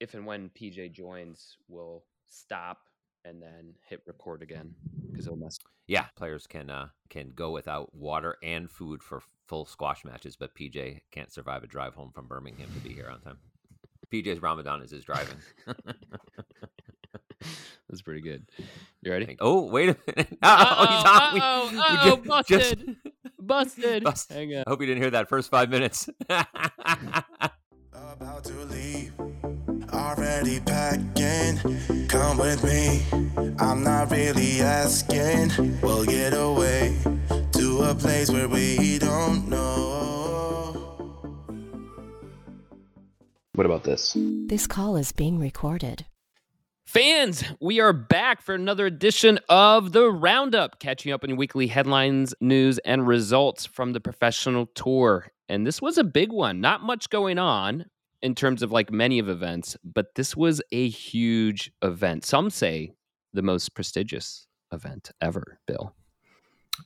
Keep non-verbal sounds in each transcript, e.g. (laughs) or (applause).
if and when PJ joins, we'll stop and then hit record again because it'll mess. Yeah, players can uh, can go without water and food for full squash matches, but PJ can't survive a drive home from Birmingham to be here on time. PJ's Ramadan is his driving. (laughs) That's pretty good. You ready? Oh, wait a minute. (laughs) Uh-oh, he's on. Uh-oh, we uh-oh, just- busted. Busted. Hang on. I hope you didn't hear that first five minutes. (laughs) About already packing. Come with me, I'm not really asking. We'll get away to a place where we don't know. What about this? This call is being recorded. Fans, we are back for another edition of the Roundup, catching up on weekly headlines, news, and results from the professional tour. And this was a big one. Not much going on in terms of like many of events, but this was a huge event. Some say the most prestigious event ever, Bill.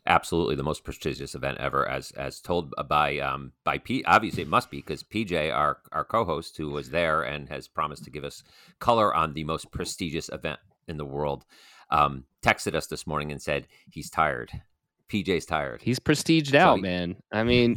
Absolutely, the most prestigious event ever, as as told by um by P. Obviously, it must be because PJ, our our co-host, who was there and has promised to give us color on the most prestigious event in the world, um, texted us this morning and said he's tired. PJ's tired. He's prestiged So out, he- man. I (laughs) mean,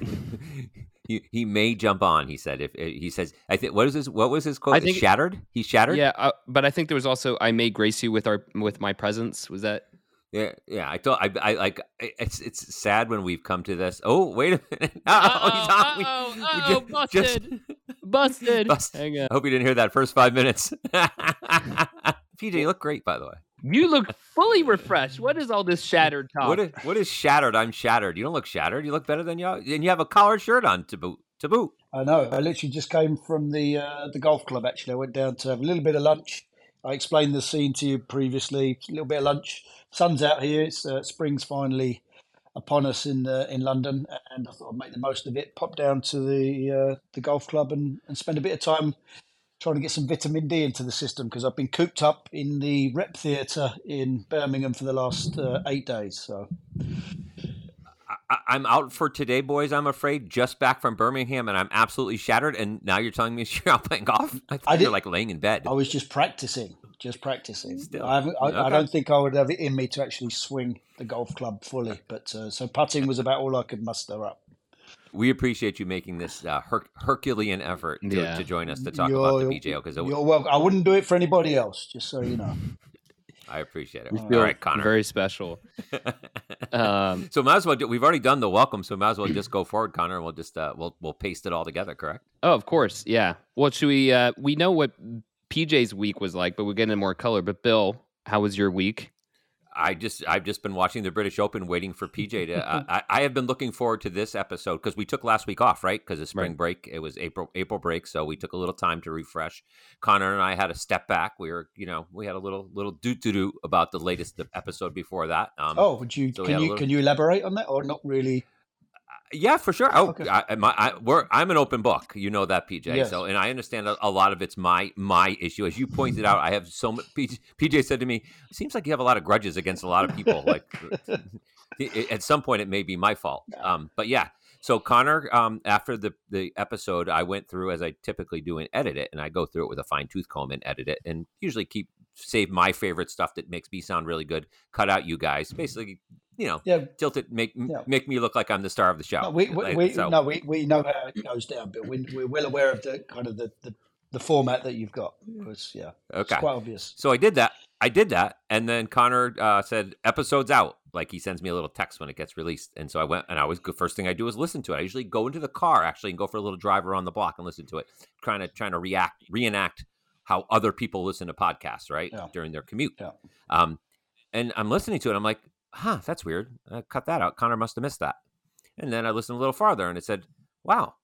(laughs) he he may jump on. He said if he says I think what is his what was his quote? I think- shattered. He's shattered. yeah, uh, but I think there was also I may grace you with our with my presence. Was that Yeah, yeah. I thought I, I like. It's it's sad when we've come to this. Oh, wait a minute! (laughs) Oh, he's on. We- Uh-oh, we uh-oh, ju- busted. busted? Bust- Hang on. I hope you didn't hear that first five minutes. (laughs) PJ, you look great, by the way. You look fully refreshed. What is all this shattered talk? What is, what is shattered? I'm shattered. You don't look shattered. You look better than you. are. And you have a collared shirt on to boot. To boot. I know. I literally just came from the uh, the golf club. Actually, I went down to have a little bit of lunch. I explained the scene to you previously. A little bit of lunch. Sun's out here. It's uh, spring's finally upon us in uh, in London, and I thought I'd make the most of it. Pop down to the uh, the golf club and, and spend a bit of time trying to get some vitamin D into the system because I've been cooped up in the Rep Theatre in Birmingham for the last uh, eight days. So I, I'm out for today, boys. I'm afraid. Just back from Birmingham, and I'm absolutely shattered. And now you're telling me (laughs) you're out playing golf. I I you're like laying in bed. I was just practicing, just practicing. Still. I, haven't, I, I don't think I would have it in me to actually swing the golf club fully, but uh, so putting was about all I could muster up. We appreciate you making this uh, Her- Herculean effort to, Yeah. to join us to talk about the PJO because You're welcome. I wouldn't do it for anybody else, just so you know. (laughs) I appreciate it. We feel right, Connor. very special. (laughs) Um, so might as well. do- We've already done the welcome, so might as well just go forward, Connor, and we'll just uh, we'll we'll paste it all together. Correct? oh, of course, yeah. Well, should we? Uh, we know what PJ's week was like, but we'll get into more color. But Bill, how was your week? I just I've just been watching the British Open, waiting for PJ to. Uh, (laughs) I, I have been looking forward to this episode because we took last week off, right? Because of spring Right. break. It was April April break, so we took a little time to refresh. Connor and I had a step back. We were, you know, we had a little little doot to do about the latest episode before that. Um, Oh, would you? so can you little- can you elaborate on that, or not really? Yeah, for sure. Oh, Okay. I, my, I, we're, I'm an open book. You know that, PJ. Yes. So, and I understand a, a lot of it's my my issue. As you pointed out, I have so much. PJ, (laughs) PJ said to me, "It seems like you have a lot of grudges against a lot of people. Like, (laughs) at some point, it may be my fault. Um, but yeah. So Connor, um, after the the episode, I went through as I typically do and edit it, and I go through it with a fine tooth comb and edit it, and usually keep save my favorite stuff that makes me sound really good. Cut out you guys, basically, you know, Yeah. tilt it, make Yeah. make me look like I'm the star of the show. No, we, we, Like, we, so- no, we, we know how it goes down, but we, we're well aware of the kind of the, the, the format that you've got. Because yeah, okay. it's quite obvious. So I did that. I did that, and then Connor uh, said, "Episode's out." Like he sends me a little text when it gets released, and so I went, and I always the first thing I do is listen to it. I usually go into the car actually and go for a little drive around the block and listen to it, trying to trying to react reenact how other people listen to podcasts, right Yeah. during their commute. Yeah. Um, and I'm listening to it. I'm like, huh, that's weird. I cut that out. Connor must have missed that. And then I listened a little farther, and it said, wow,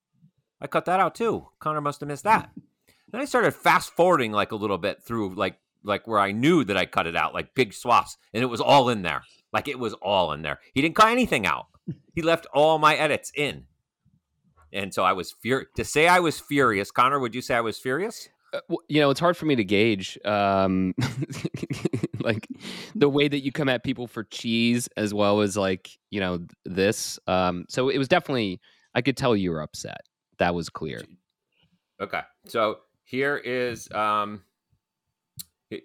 I cut that out too. Connor must have missed that. (laughs) then I started fast forwarding like a little bit through like like where I knew that I cut it out, like big swaths, and it was all in there. Like it was all in there. He didn't cut anything out. He left all my edits in. And so I was fur to say I was furious. Connor, would you say I was furious? Uh, you know, it's hard for me to gauge, um, (laughs) like the way that you come at people for cheese, as well as like you know this. Um, so it was definitely, I could tell you were upset. That was clear. Okay. So here is um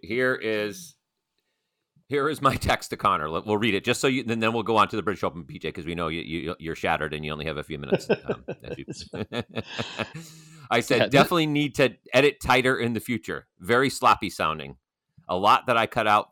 here is here is my (laughs) text to Connor. We'll read it just so you, and then we'll go on to the British Open, PJ, because we know you, you you're shattered and you only have a few minutes. Um, you- (laughs) I said Yeah, th- definitely need to edit tighter in the future. Very sloppy sounding. A lot that I cut out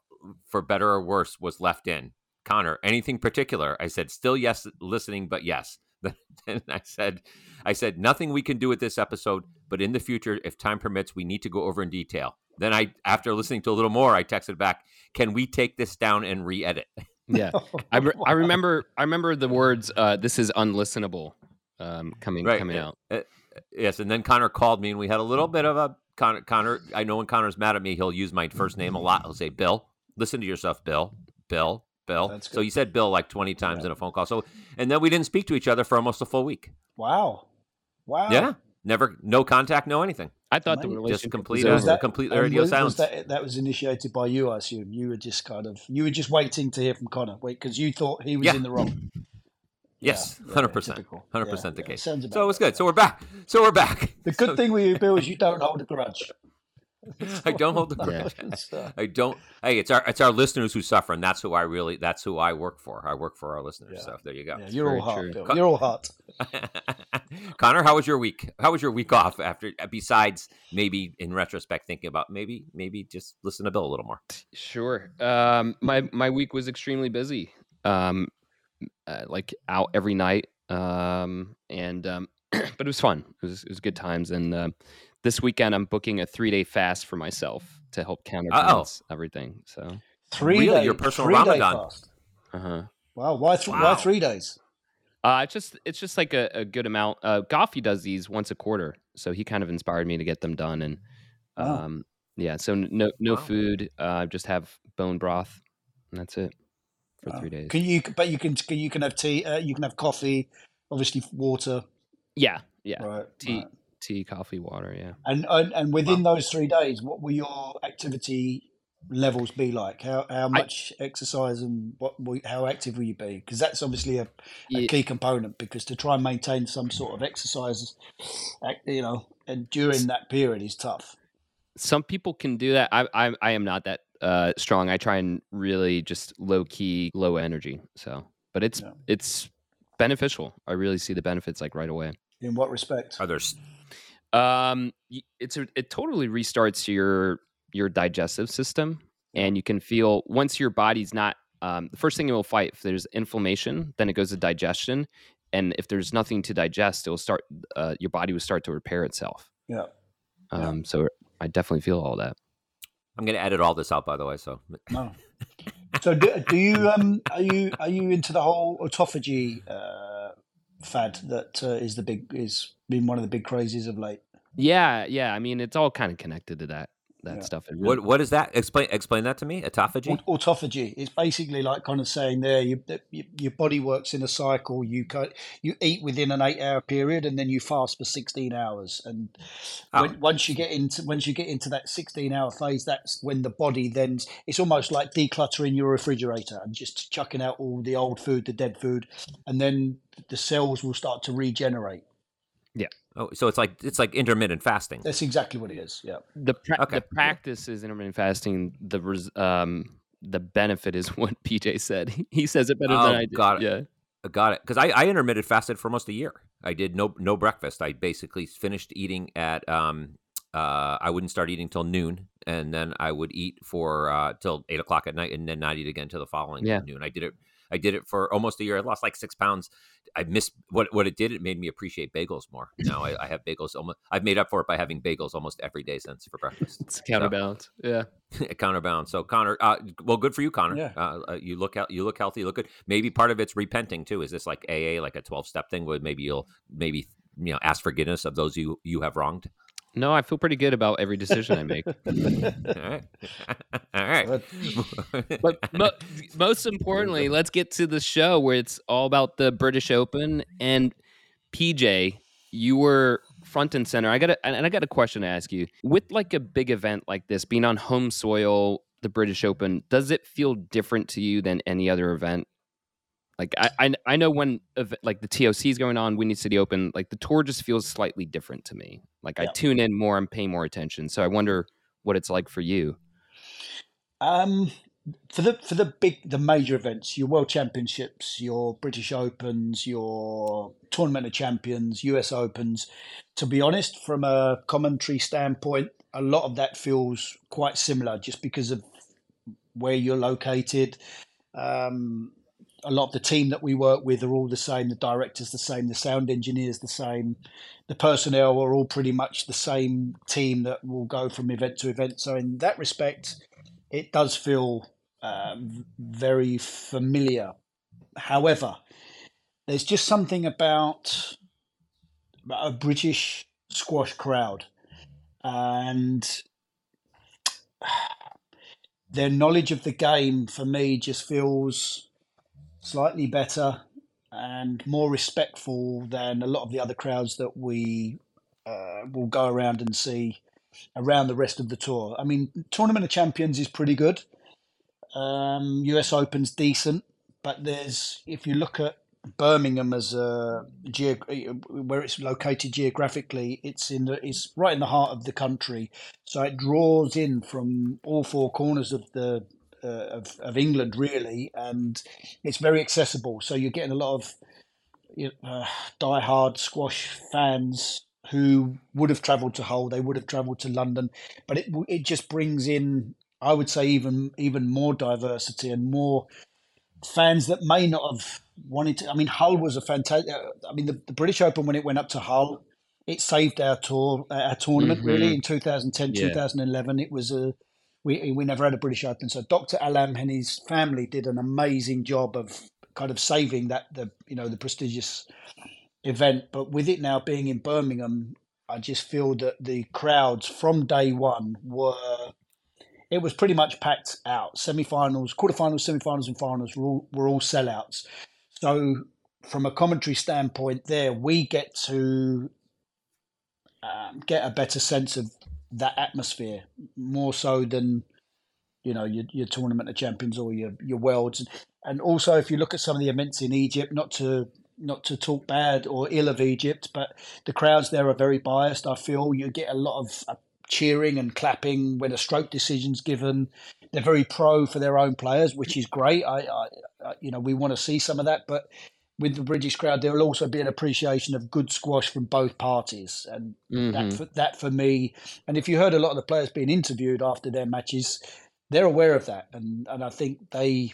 for better or worse was left in. Connor, anything particular? I said still yes, listening, but yes. (laughs) Then I said, I said nothing we can do with this episode, but in the future, if time permits, we need to go over in detail. Then I, after listening to a little more, I texted back, "Can we take this down and re-edit?" Yeah, (laughs) I, re- I remember I remember the words. Uh, this is unlistenable. Um, coming Right, coming out. Uh, yes, and then Connor called me, and we had a little bit of a Connor. Connor, I know when Connor's mad at me, he'll use my first name a lot. He'll say, "Bill, listen to yourself, Bill, Bill, Bill." That's So you said Bill like twenty times Yeah. in a phone call. So, and then we didn't speak to each other for almost a full week. Wow. Wow. Yeah, never, no contact, no anything. I thought the Mate, just relationship complete was a- Was over. that- complete radio was- was silence. that, that was initiated by you, I assume. You were just kind of you were just waiting to hear from Connor, wait, because you thought he was Yeah. in the wrong. Yes, Yeah, yeah, hundred percent, hundred percent the case. So it was good. So we're back. So we're back. The good So thing with you, Bill, is you don't hold a grudge. (laughs) I don't hold the (laughs) grudge. It's, uh, I don't. Hey, it's our it's our listeners who suffer, and that's who I really that's who I work for. I work for our listeners. Yeah. So there you go. yeah, you're very all heart, true. Bill. Co- You're all heart. (laughs) Connor, how was your week? How was your week off after besides maybe in retrospect thinking about maybe maybe just listen to Bill a little more. Sure. Um, my my week was extremely busy. Um, uh, like out every night. Um, and um, (clears throat) but it was fun. It was it was good times. And um this weekend, I'm booking a three day fast for myself to help counterbalance everything. So, Three Really? day, Your personal three Ramadan? fast. uh huh. Wow, why th- why three days? Uh, it's just it's just like a, a good amount. Uh, Goffy does these once a quarter, so he kind of inspired me to get them done. And Wow. um, yeah, so no no Wow. food. Uh, just have bone broth, and that's it for Wow. three days. Can you? But you can. You can have tea. Uh, you can have coffee. Obviously, water. yeah, yeah. Right. Tea, right. tea, coffee, water. Yeah. And, and and within those three days, what will your activity levels be like? How how much exercise and what will, how active will you be? Because that's obviously a, a Ye- key component. Because to try and maintain some sort of exercise, you know, and during that period is tough. Some people can do that. I I, I am not that uh, strong. I try and really just low key, low energy. So, but it's Yeah. it's beneficial. I really see the benefits like right away. In what respect? Are there Um, it's a, it totally restarts your your digestive system, and you can feel once your body's not. Um, the first thing it will fight if there's inflammation, then it goes to digestion, and if there's nothing to digest, it will start. Uh, your body will start to repair itself. Yeah. Yeah. Um, so I definitely feel all that. I'm going to edit all this out, by the way. So No. (laughs) So do, do you um are you are you into the whole autophagy uh, fad that uh, is the big is been one of the big crazes of late? Yeah, yeah. I mean, it's all kind of connected to that that Yeah. stuff. Really- what what is that? Explain explain that to me. Autophagy. Autophagy It's basically like kind of saying there you, you, your body works in a cycle. You cut, you eat within an eight hour period and then you fast for sixteen hours. And Oh. when, once you get into once you get into that sixteen hour phase, that's when the body then it's almost like decluttering your refrigerator and just chucking out all the old food, the dead food, and then the cells will start to regenerate. Oh, so it's like it's like intermittent fasting. That's exactly what it is. Yeah. the pra- Okay. the practice is intermittent fasting. The res- um the benefit is (laughs) what PJ said. He says it better Oh, than I did. got it. Yeah. Got it. Because I, I intermittent fasted for almost a year. I did no no breakfast. I basically finished eating at um uh I wouldn't start eating till noon, and then I would eat for uh till eight o'clock at night, and then not eat again till the following Yeah. noon. I did it. I did it for almost a year. I lost like six pounds. I missed what what it did. It made me appreciate bagels more. Now I, I have bagels. Almost, I've made up for it by having bagels almost every day since for breakfast. It's counterbalance. Yeah. (laughs) counterbalance. So Connor, uh, well, good for you, Connor. Yeah. Uh, uh, you look out. You look healthy. You look good. Maybe part of it's repenting too. Is this like AA, like a twelve step thing, where maybe you'll maybe you know ask forgiveness of those you you have wronged? No, I feel pretty good about every decision I make. All right, (laughs) all right. (laughs) but mo- most importantly, let's get to the show where it's all about the British Open and PJ. You were front and center. I got a, and I got a question to ask you. With like a big event like this, being on home soil, the British Open, does it feel different to you than any other event? Like I, I, I know when like the TOC is going on, Windy City Open, like the tour just feels slightly different to me. Like yeah. I tune in more and pay more attention. So I wonder what it's like for you. Um, for the for the big the major events, your World Championships, your British Opens, your Tournament of Champions, US Opens. To be honest, from a commentary standpoint, a lot of that feels quite similar, just because of where you're located. Um, a lot of the team that we work with are all the same. The director's the same. The sound engineer's the same. The personnel are all pretty much the same team that will go from event to event. So in that respect, it does feel uh, very familiar. However, there's just something about a British squash crowd and (sighs) their knowledge of the game for me just feels slightly better and more respectful than a lot of the other crowds that we uh, will go around and see around the rest of the tour. I mean, Tournament of Champions is pretty good. Um, US Open's decent, but there's if you look at Birmingham as a where it's located geographically, it's in the it's right in the heart of the country, so it draws in from all four corners of the of, of England really, and it's very accessible. So you're getting a lot of you know, uh, die-hard squash fans who would have travelled to Hull, they would have travelled to London, but it it just brings in, I would say, even even more diversity and more fans that may not have wanted to. I mean, Hull was a fantastic. Uh, I mean, the, the British Open when it went up to Hull, it saved our tour, uh, our tournament mm-hmm. really in 2010, yeah. 2011. It was a we we never had a British Open, so Dr. Allam and his family did an amazing job of kind of saving that the you know the prestigious event. But with it now being in Birmingham, I just feel that the crowds from day one were it was pretty much packed out. Semi-finals, quarterfinals, semi-finals, and finals were all were all sellouts. So from a commentary standpoint, there we get to um, get a better sense of that atmosphere more so than you know your, your tournament of champions or your your worlds. And also, if you look at some of the events in Egypt, not to not to talk bad or ill of Egypt, but the crowds there are very biased. I feel you get a lot of uh, cheering and clapping when a stroke decision's given. They're very pro for their own players, which is great. I, I, I you know, we want to see some of that, but with the British crowd, there will also be an appreciation of good squash from both parties, and mm-hmm. that for, that for me. And if you heard a lot of the players being interviewed after their matches, they're aware of that, and and I think they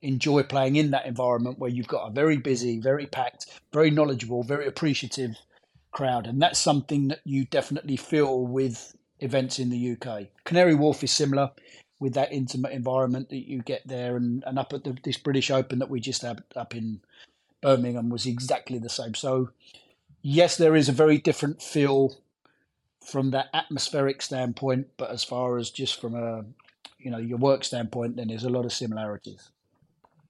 enjoy playing in that environment where you've got a very busy, very packed, very knowledgeable, very appreciative crowd, and that's something that you definitely feel with events in the UK. Canary Wharf is similar with that intimate environment that you get there, and, and up at the, this British Open that we just had up in Birmingham was exactly the same. So, yes, there is a very different feel from that atmospheric standpoint, but as far as just from a you know your work standpoint, then there's a lot of similarities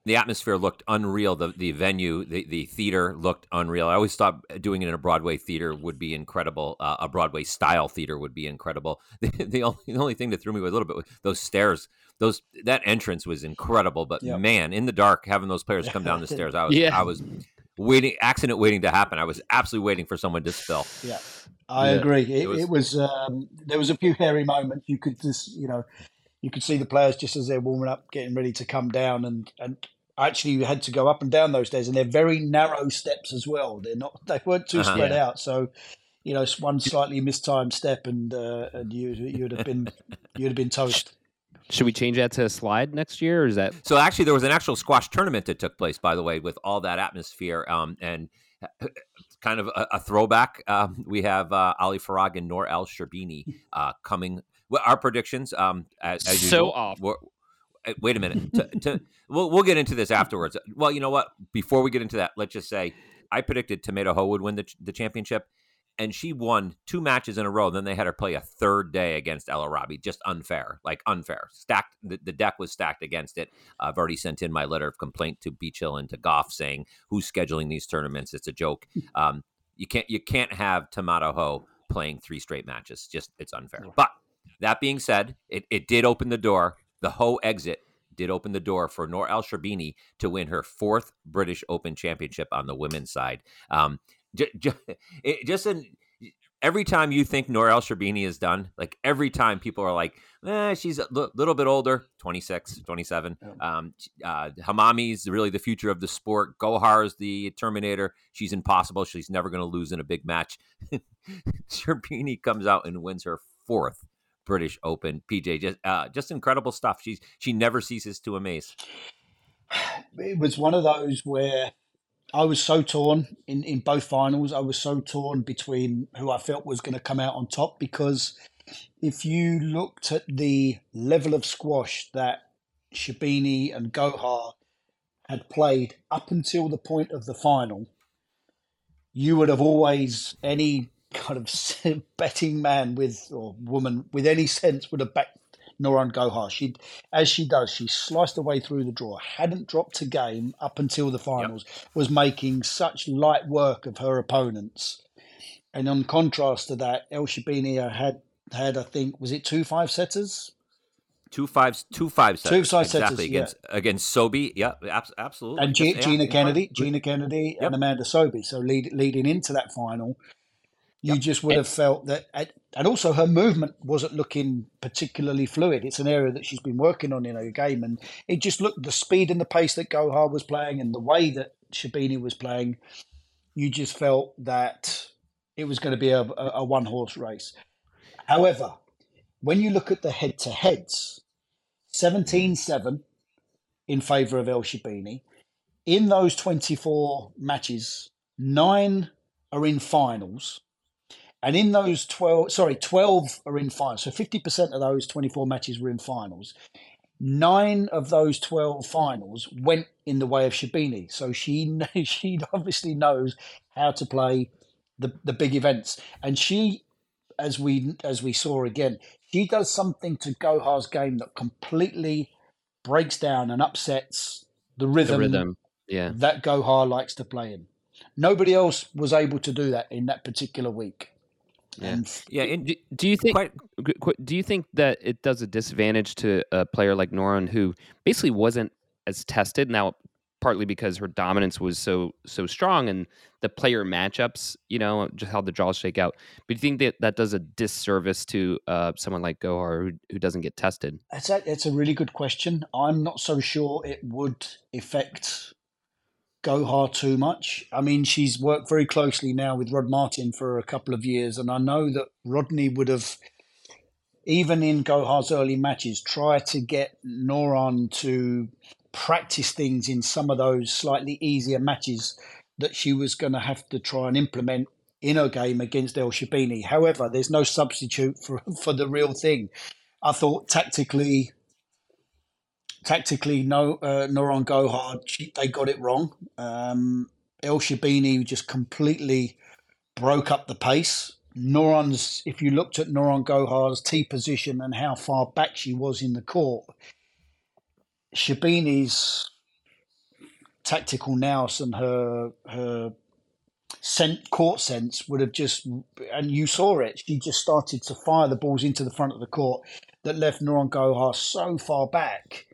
the atmosphere looked unreal. The the venue, the, the theater looked unreal. I always thought doing it in a Broadway theater would be incredible. Uh, a Broadway style theater would be incredible. (laughs) The, the, only the only thing that threw me a little bit was those stairs. Those that entrance was incredible, but yep. man, in the dark, having those players come down the (laughs) stairs, I was yeah. I was waiting, accident waiting to happen. I was absolutely waiting for someone to spill. Yeah, I yeah. agree. It, it was, it was um, there was a few hairy moments. You could just you know you could see the players just as they're warming up, getting ready to come down, and and actually you had to go up and down those stairs, and they're very narrow steps as well. They're not they weren't too uh-huh, spread yeah. out, so you know one slightly mistimed step, and uh, and you you'd have been you'd have been toast. Should we change that to a slide next year, or is that? So actually, there was an actual squash tournament that took place, by the way, with all that atmosphere, um, and (laughs) kind of a, a throwback. Um, we have uh, Ali Farag and Nour El Sherbini uh, coming. Well, our predictions, um, as, as so usual, off. Uh, wait a minute. (laughs) to, to, we'll, we'll get into this afterwards. Well, you know what? Before we get into that, let's just say I predicted Tomato Ho would win the, the championship, and she won two matches in a row. Then they had her play a third day against El Arabi. Just unfair, like unfair. Stacked. The, the deck was stacked against it. Uh, I've already sent in my letter of complaint to Beach Hill and to Gough saying who's scheduling these tournaments. It's a joke. Um, you can't you can't have Tomato Ho playing three straight matches. Just it's unfair. But that being said, it, it did open the door the Ho exit did open the door for Nour El Sherbini to win her fourth British Open championship on the women's side. Um, j- j- (laughs) it, just an every time you think Nour El Sherbini is done, like every time people are like, eh, she's a l- little bit older, 26, 27. Um, uh, Hammamy's really the future of the sport. Gohar is the Terminator. She's impossible. She's never going to lose in a big match. (laughs) Sherbini comes out and wins her fourth British Open. PJ, just uh, just incredible stuff. She's she never ceases to amaze. It was one of those where I was so torn in, in both finals. I was so torn between who I felt was going to come out on top because if you looked at the level of squash that Sherbini and Gohar had played up until the point of the final, you would have always, any kind of (laughs) betting man with or woman with any sense would have backed Nouran Gohar. She, as she does, she sliced her way through the draw. Hadn't dropped a game up until the finals. Yep. Was making such light work of her opponents. And on contrast to that, El Sherbini had had I think was it two five setters. Two fives, two five setters. Two five exactly. setters against yeah. against Sobhy. Yeah, absolutely. And G- Gina Kennedy, Gina Kennedy, yep. and Amanda Sobhy. So lead, leading into that final, you yep. just would eh have felt that, and also her movement wasn't looking particularly fluid. It's an area that she's been working on in her game, and it just looked the speed and the pace that Gohar was playing, and the way that Sherbini was playing. You just felt that it was going to be a, a, one horse race. However, when you look at the head to heads, 17 7 in favour of El Sherbini. In those 24 matches, nine are in finals. And in those 12, sorry, 12 are in finals. So 50% of those 24 matches were in finals. Nine of those 12 finals went in the way of Sherbini. So she, (laughs) she obviously knows how to play the, the big events. And she, as we, as we saw again, she does something to Gohar's game that completely breaks down and upsets the rhythm, the rhythm. Yeah. that Gohar likes to play in. Nobody else was able to do that in that particular week. Yeah, and yeah. And do, do, you think? Quite, do you think that it does a disadvantage to a player like Nouran who basically wasn't as tested? Now, partly because her dominance was so so strong and the player matchups, you know, just how the draws shake out. But do you think that that does a disservice to uh, someone like Gohar who, who doesn't get tested? It's a, it's a really good question. I'm not so sure it would affect Gohar too much. I mean, she's worked very closely now with Rod Martin for a couple of years, and I know that Rodney would have, even in Gohar's early matches, tried to get Nouran to practice things in some of those slightly easier matches that she was going to have to try and implement in her game against El Sherbini. However, there's no substitute for, (laughs) for the real thing. I thought tactically, tactically, no, uh, Nouran Gohar—they got it wrong. Um, El Sherbini just completely broke up the pace. Nouran's, if you looked at Nouran Gohar's T position and how far back she was in the court, Sherbini's tactical nous and her her scent, court sense would have just, and you saw it. She just started to fire the balls into the front of the court that left Nouran Gohar so far back,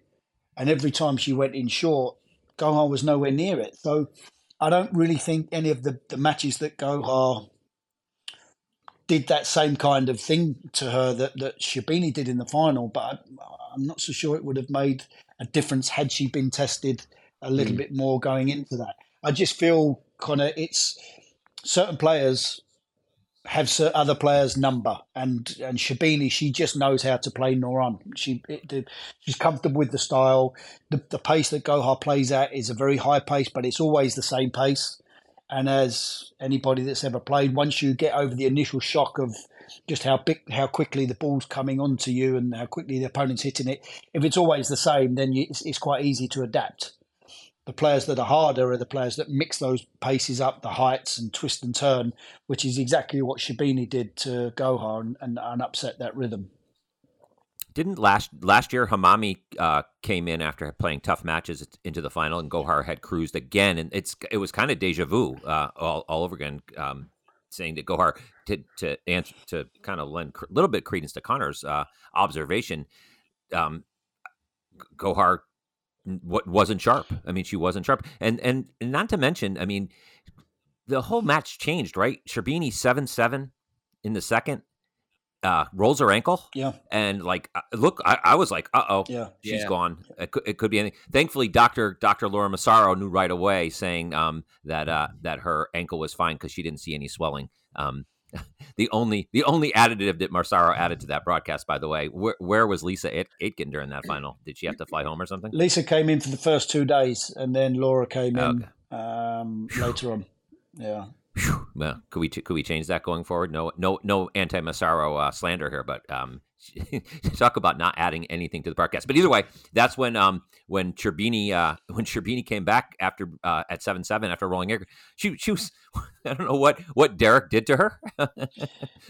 and every time she went in short, Gohar was nowhere near it. So I don't really think any of the, the matches that Gohar did that same kind of thing to her that, that Sherbini did in the final, but I, I'm not so sure it would have made a difference had she been tested a little mm. bit more going into that. I just feel kind of it's certain players have other players' number, and and Sherbini, she just knows how to play Nouran. She it, she's comfortable with the style. The, the pace that Gohar plays at is a very high pace, but it's always the same pace. And as anybody that's ever played, once you get over the initial shock of just how big, how quickly the ball's coming onto you and how quickly the opponent's hitting it. If it's always the same, then you, it's, it's quite easy to adapt. The players that are harder are the players that mix those paces up, the heights and twist and turn, which is exactly what Sherbini did to Gohar and, and, and upset that rhythm. Didn't last last year Hammamy uh, came in after playing tough matches into the final, and Gohar had cruised again, and it's it was kind of deja vu uh, all, all over again. Um, saying that Gohar to to answer to kind of lend a little bit credence to Connor's uh, observation. Um, Gohar what wasn't sharp. I mean, she wasn't sharp, and and, and not to mention, I mean, the whole match changed, right? Sherbini seven seven in the second, uh, rolls her ankle. Yeah. And like, uh, look, I, I was like, uh oh, Yeah. she's Yeah. gone. It could, it could be anything. Thankfully, Doctor Doctor Laura Massaro knew right away, saying um, that uh, that her ankle was fine because she didn't see any swelling. Um, (laughs) the only the only additive that Massaro added to that broadcast, by the way, where, where was Lisa Ait- Aitken during that final? Did she have to fly home or something? Lisa came in for the first two days, and then Laura came in um, later on. Yeah. Well, could we could we change that going forward? No, no, no anti Massaro uh, slander here, but um, (laughs) talk about not adding anything to the podcast. But either way, that's when um when Sherbini uh (laughs) when Sherbini came back after uh at seven seven after rolling air, she she was (laughs) I don't know what what Derek did to her,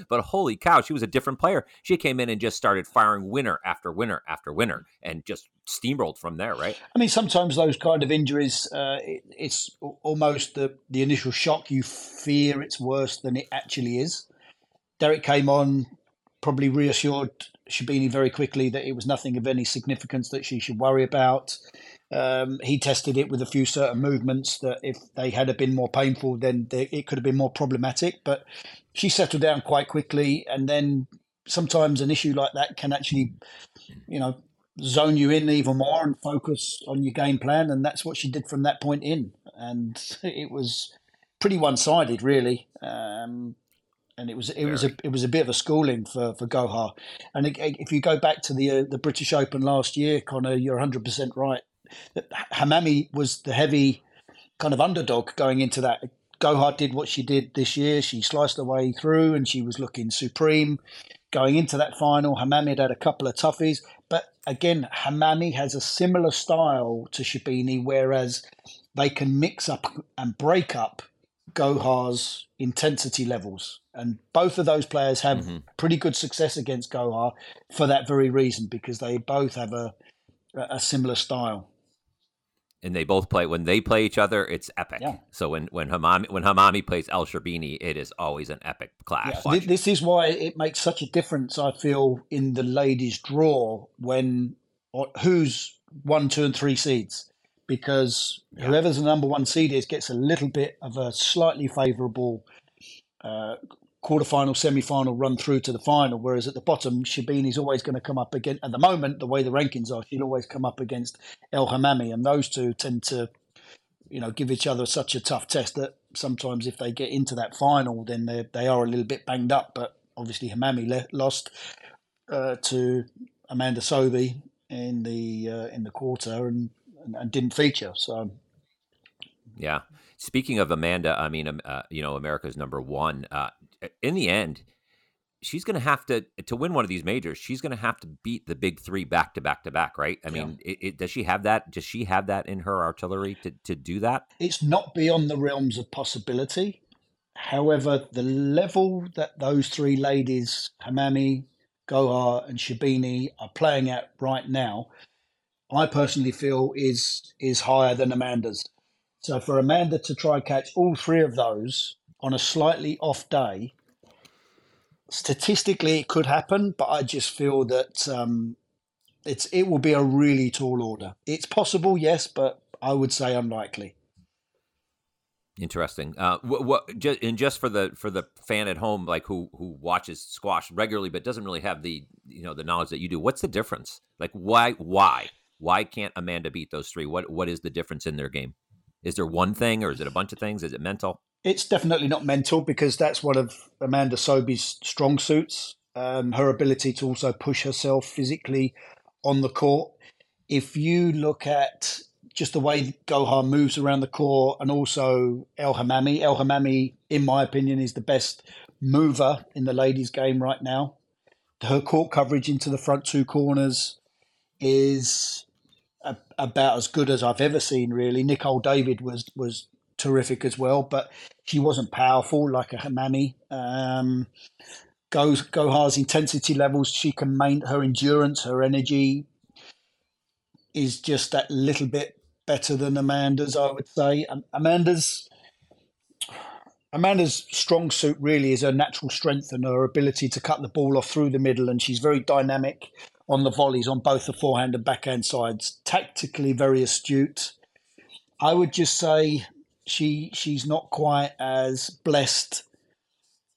but holy cow, she was a different player. She came in and just started firing winner after winner after winner, and just steamrolled from there. Right? I mean, sometimes those kind of injuries, uh, it, it's almost the, the initial shock. You fear it's worse than it actually is. Derek came on, probably reassured Sherbini very quickly that it was nothing of any significance that she should worry about. Um, he tested it with a few certain movements that if they had been more painful, then they, it could have been more problematic. But she settled down quite quickly, and then sometimes an issue like that can actually, you know, zone you in even more and focus on your game plan. And that's what she did from that point in. And (laughs) it was pretty one sided, really. Um, and it was it was a it was a bit of a schooling for for Gohar. And it- if you go back to the uh, the British Open last year, Connor, you're 100 percent right. That Hammamy was the heavy kind of underdog going into that. Gohar did what she did this year. She sliced her way through, and she was looking supreme going into that final. Hammamy had had a couple of toughies, but again, Hammamy has a similar style to Sherbini, whereas they can mix up and break up Gohar's intensity levels. And both of those players have Mhm. pretty good success against Gohar for that very reason, because they both have a a similar style. And they both play when they play each other, it's epic. Yeah. So when when Hammamy when Hammamy plays El Sherbini, it is always an epic clash. Yeah, thi- this is why it makes such a difference. I feel in the ladies' draw when or who's one, two, and three seeds, because Yeah. whoever's the number one seed is gets a little bit of a slightly favourable uh, quarterfinal, semi-final run through to the final. Whereas at the bottom, Sherbini's always going to come up against. At the moment, the way the rankings are, she'll always come up against El Hammamy, and those two tend to, you know, give each other such a tough test that sometimes if they get into that final, then they they are a little bit banged up. But obviously, Hammamy le- lost uh, to Amanda Sobhy in the uh, in the quarter and, and and didn't feature. So Yeah. Speaking of Amanda, I mean, um, uh, you know, America's number one. Uh, in the end, she's going to have to to win one of these majors. She's going to have to beat the big three back to back to back, right? I mean, it, it, does she have that? Does she have that in her artillery to to do that? it's not beyond the realms of possibility. However, the level that those three ladies, Hammamy, Gohar, and Sherbini, are playing at right now, I personally feel is is higher than Amanda's. So for Amanda to try catch all three of those on a slightly off day, statistically it could happen, but I just feel that um, it's it will be a really tall order. It's possible, yes, but I would say unlikely. Interesting. Uh, what, what and just for the for the fan at home, like who who watches squash regularly but doesn't really have the you know the knowledge that you do. What's the difference? Like why why why can't Amanda beat those three? What what is the difference in their game? Is there one thing or is it a bunch of things? Is it mental? It's definitely not mental because that's one of Amanda Sobhy's strong suits. Um, her ability to also push herself physically on the court. If you look at just the way Gohar moves around the court and also El Hammamy, El Hammamy, in my opinion, is the best mover in the ladies' game right now. Her court coverage into the front two corners is a, about as good as I've ever seen. Really, Nicol David was was terrific as well, but she wasn't powerful like a Hammamy. Um, goes Gohar's intensity levels, she can maintain her endurance, her energy is just that little bit better than Amanda's. I would say Amanda's. Amanda's strong suit really is her natural strength and her ability to cut the ball off through the middle, and she's very dynamic on the volleys on both the forehand and backhand sides. Tactically very astute. I would just say she she's not quite as blessed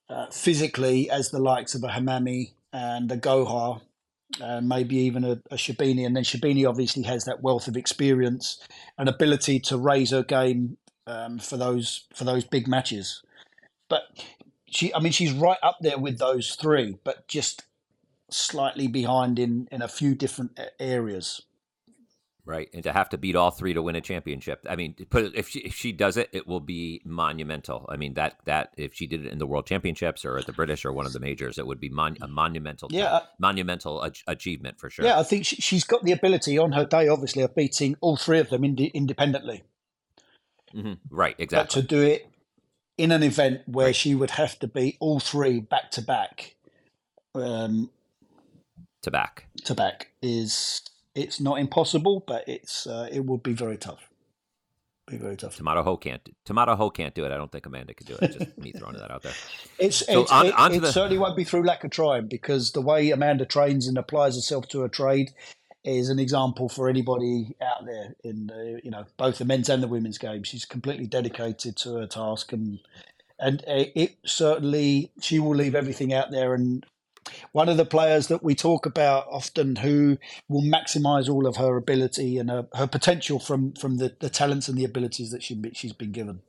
uh, physically as the likes of a Hammamy and a Gohar, and maybe even a, a Sherbini. And then Sherbini obviously has that wealth of experience and ability to raise her game um, for those for those big matches. But she, I mean, she's right up there with those three, but just slightly behind in in a few different areas. Right, and to have to beat all three to win a championship. I mean, put if she if she does it, it will be monumental. I mean that that if she did it in the World Championships or at the British or one of the majors, it would be mon- a monumental, yeah, uh, monumental achievement for sure. Yeah, I think she, has got the ability on her day, obviously, of beating all three of them ind- independently. Mm-hmm. Right, exactly. But to do it in an event where right. she would have to beat all three back to back, um, to back to back is it's not impossible, but it's uh, it would be very tough. Be very tough. Tomato Ho can't. Tomato Ho can't do it. I don't think Amanda could do it. Just me throwing that out there. (laughs) It's, so it's on, it, it the... certainly won't be through lack of trying because the way Amanda trains and applies herself to a trade is an example for anybody out there in the, you know both the men's and the women's game. She's completely dedicated to her task and and it certainly she will leave everything out there and one of the players that we talk about often who will maximize all of her ability and her, her potential from from the, the talents and the abilities that she she's been given.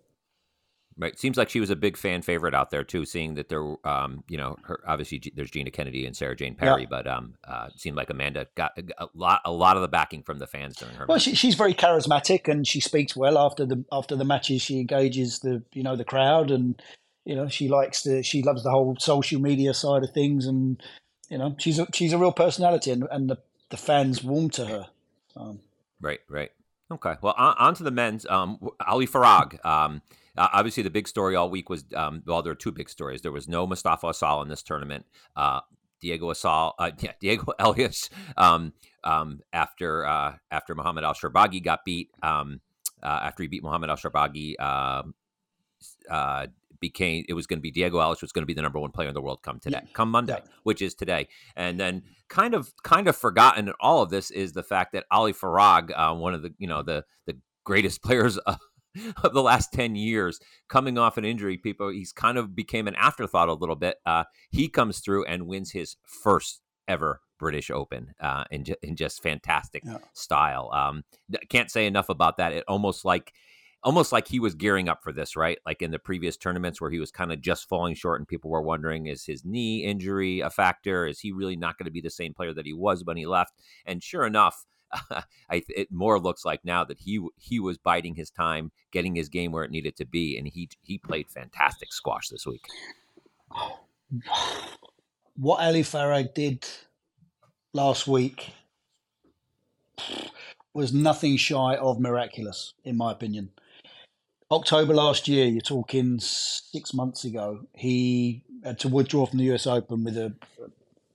Right. Seems like she was a big fan favorite out there too. Seeing that there, um, you know, her, obviously there's Gina Kennedy and Sarah Jane Perry, yeah. but um, uh, seemed like Amanda got a lot, a lot of the backing from the fans during her. Well, she, she's very charismatic and she speaks well after the after the matches. She engages the you know the crowd and you know she likes the she loves the whole social media side of things and you know she's a she's a real personality and, and the, the fans warm to her um, right right. Okay well on, on to the men's um, ali farag um, uh, obviously the big story all week was um, well there are two big stories. There was no mustafa asal in this tournament. Uh, Diego Asal, uh, (laughs) yeah, Diego (laughs) Elias, um, um, after uh, after Mohamed ElShorbagy got beat, um, uh, after he beat Mohamed ElShorbagy, um, uh, became it was going to be Diego Elias was going to be the number one player in the world come today, yeah. come Monday, yeah. which is today. And then kind of kind of forgotten in all of this is the fact that Ali Farag, uh, one of the you know the the greatest (laughs) players. Of, of the last 10 years coming off an injury people he's kind of became an afterthought a little bit uh, he comes through and wins his first ever British Open uh, in, ju- in just fantastic yeah. style. Um, can't say enough about that. It almost like almost like he was gearing up for this, right? Like in the previous tournaments where he was kind of just falling short and people were wondering, is his knee injury a factor? Is he really not going to be the same player that he was when he left? And sure enough, (laughs) I, it more looks like now that he he was biding his time, getting his game where it needed to be, and he he played fantastic squash this week. (sighs) What Ali Farag did last week was nothing shy of miraculous, in my opinion. October last year, you're talking six months ago, he had to withdraw from the US Open with a,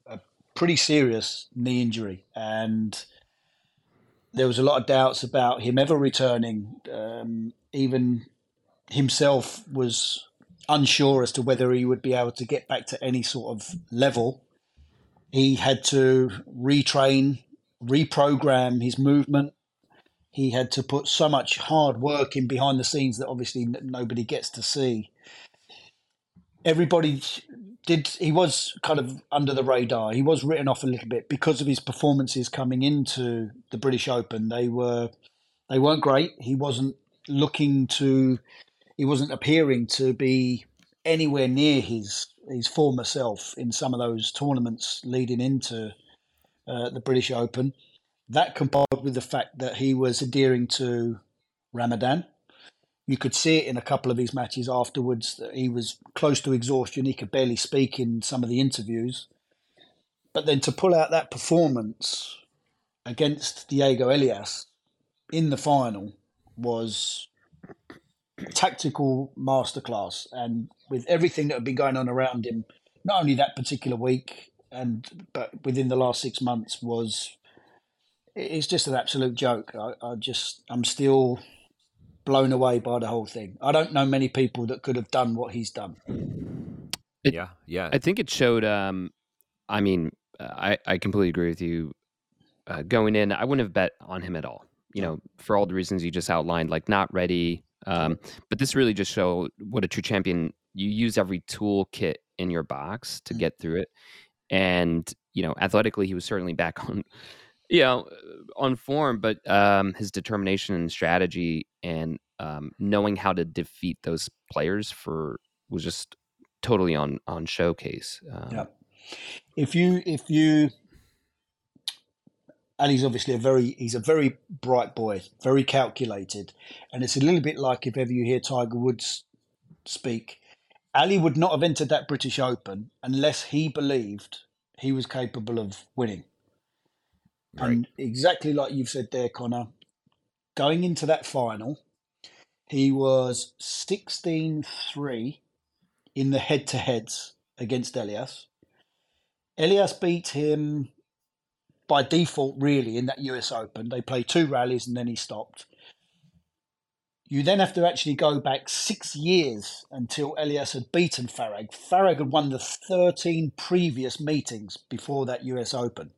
a pretty serious knee injury. And there was a lot of doubts about him ever returning. Um, even himself was unsure as to whether he would be able to get back to any sort of level. He had to retrain, reprogram his movement, he had to put so much hard work in behind the scenes that obviously nobody gets to see. Everybody did. He was kind of under the radar. He was written off a little bit because of his performances coming into the British Open. They were they weren't great. He wasn't looking to. He wasn't appearing to be anywhere near his his former self in some of those tournaments leading into uh, the British Open. That combined with the fact that he was adhering to Ramadan, you could see it in a couple of his matches afterwards that he was close to exhaustion. He could barely speak in some of the interviews. But then to pull out that performance against Diego Elias in the final was tactical masterclass. And with everything that had been going on around him, not only that particular week, and but within the last six months was it's just an absolute joke. I, I just I'm still blown away by the whole thing. I don't know many people that could have done what he's done. It, yeah, yeah. I think it showed. Um, I mean, I I completely agree with you. uh, going in, I wouldn't have bet on him at all. You know, for all the reasons you just outlined, like not ready. Um, but this really just showed what a true champion. You use every toolkit in your box to Mm. get through it, and you know, athletically, he was certainly back (laughs) on, you know, on form. But um, his determination and strategy, and um, knowing how to defeat those players for was just totally on on showcase. Um, Yeah. If you if you Ali's obviously a very he's a very bright boy, very calculated, and it's a little bit like if ever you hear Tiger Woods speak, Ali would not have entered that British Open unless he believed he was capable of winning. And exactly like you've said there, Connor, going into that final, he was 16 3 in the head to heads against Elias. Elias beat him by default, really, in that US Open. They played two rallies and then he stopped. You then have to actually go back six years until Elias had beaten Farag. Farag had won the 13 previous meetings before that US Open.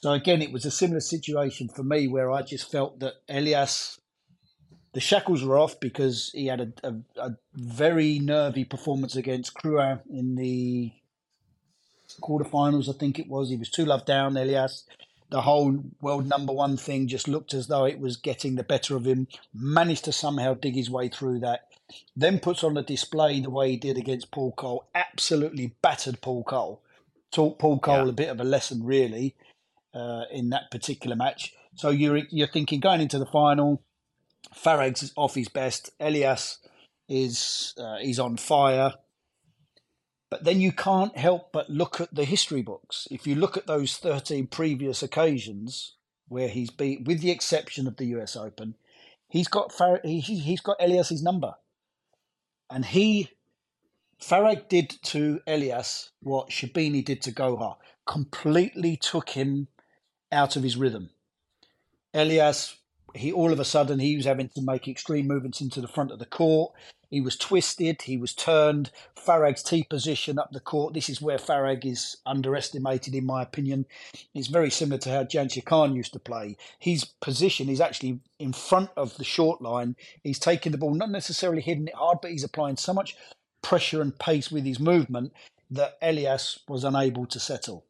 So again, it was a similar situation for me where I just felt that Elias, the shackles were off because he had a, a, a very nervy performance against Crouan in the quarterfinals, I think it was. He was two love down, Elias. The whole world number one thing just looked as though it was getting the better of him. Managed to somehow dig his way through that. Then puts on a display the way he did against Paul Coll. Absolutely battered Paul Coll. Taught Paul Coll Yeah. a bit of a lesson, really, uh, in that particular match. So you're you're thinking going into the final, Farag's is off his best. Elias is uh, he's on fire. But then you can't help but look at the history books. If you look at those 13 previous occasions where he's beat, with the exception of the US Open, he's got Far- he- he's got Elias's number, and he Farag did to Elias what Sherbini did to Gohar, completely took him out of his rhythm. Elias, he all of a sudden he was having to make extreme movements into the front of the court. He was twisted, he was turned. Farag's T position up the court. This is where Farag is underestimated, in my opinion. It's very similar to how Jansher Khan used to play. His position is actually in front of the short line. He's taking the ball, not necessarily hitting it hard, but he's applying so much pressure and pace with his movement that Elias was unable to settle.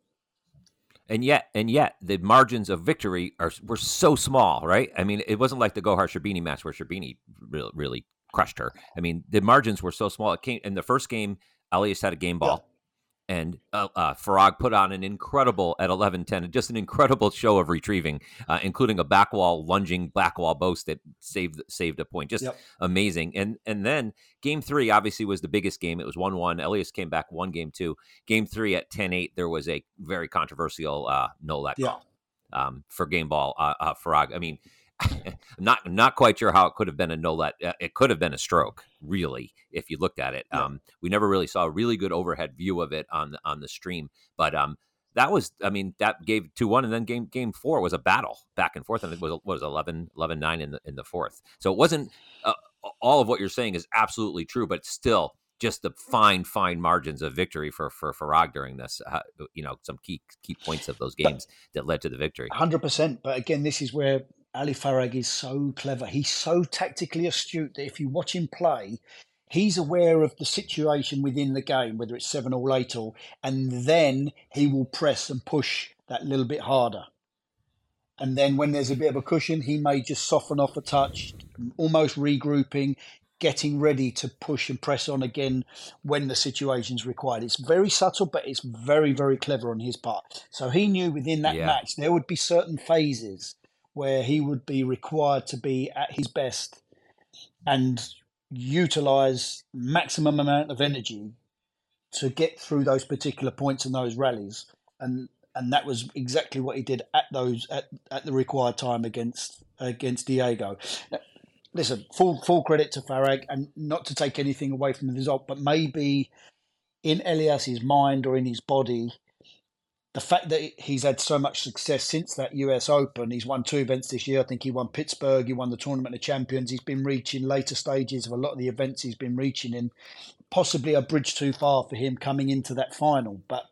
And yet, and yet, the margins of victory are were so small, right? I mean, it wasn't like the Gohar Sherbini match where Sherbini really, really crushed her. I mean, the margins were so small. It came in the first game. Elias had a game ball, and uh, uh, Farag put on an incredible at 11-10, just an incredible show of retrieving, uh, including a back wall lunging back wall boast that saved saved a point. Just Yep. amazing. And and then game three obviously was the biggest game. It was one one. Elias came back one game two. Game three at 10-8, there was a very controversial uh, no let Yeah. call um, for game ball uh, uh, Farag. I mean. I'm (laughs) not not quite sure how it could have been a no let. Uh, it could have been a stroke, really, if you looked at it. Yeah. Um, we never really saw a really good overhead view of it on the, on the stream, but um, that was, I mean, that gave two one, and then game game four was a battle back and forth, and it was what was 11, 11 9 in the in the fourth. So it wasn't uh, all of what you're saying is absolutely true, but still. Just the fine, fine margins of victory for for Farag during this, uh, you know, some key key points of those games that led to the victory. Hundred percent. But again, this is where Ali Farag is so clever. He's so tactically astute that if you watch him play, he's aware of the situation within the game, whether it's seven or eight or, and then he will press and push that little bit harder. And then when there's a bit of a cushion, he may just soften off a touch, almost regrouping, getting ready to push and press on again when the situation's required. It's very subtle, but it's very, very clever on his part. So he knew within that Yeah. match there would be certain phases where he would be required to be at his best and utilize maximum amount of energy to get through those particular points in those rallies and and that was exactly what he did at those at, at the required time against against Diego. Listen, full full credit to Farag, and not to take anything away from the result, but maybe in Elias's mind or in his body, the fact that he's had so much success since that US Open, he's won two events this year. I think he won Pittsburgh, he won the Tournament of Champions. He's been reaching later stages of a lot of the events he's been reaching in. Possibly a bridge too far for him coming into that final, but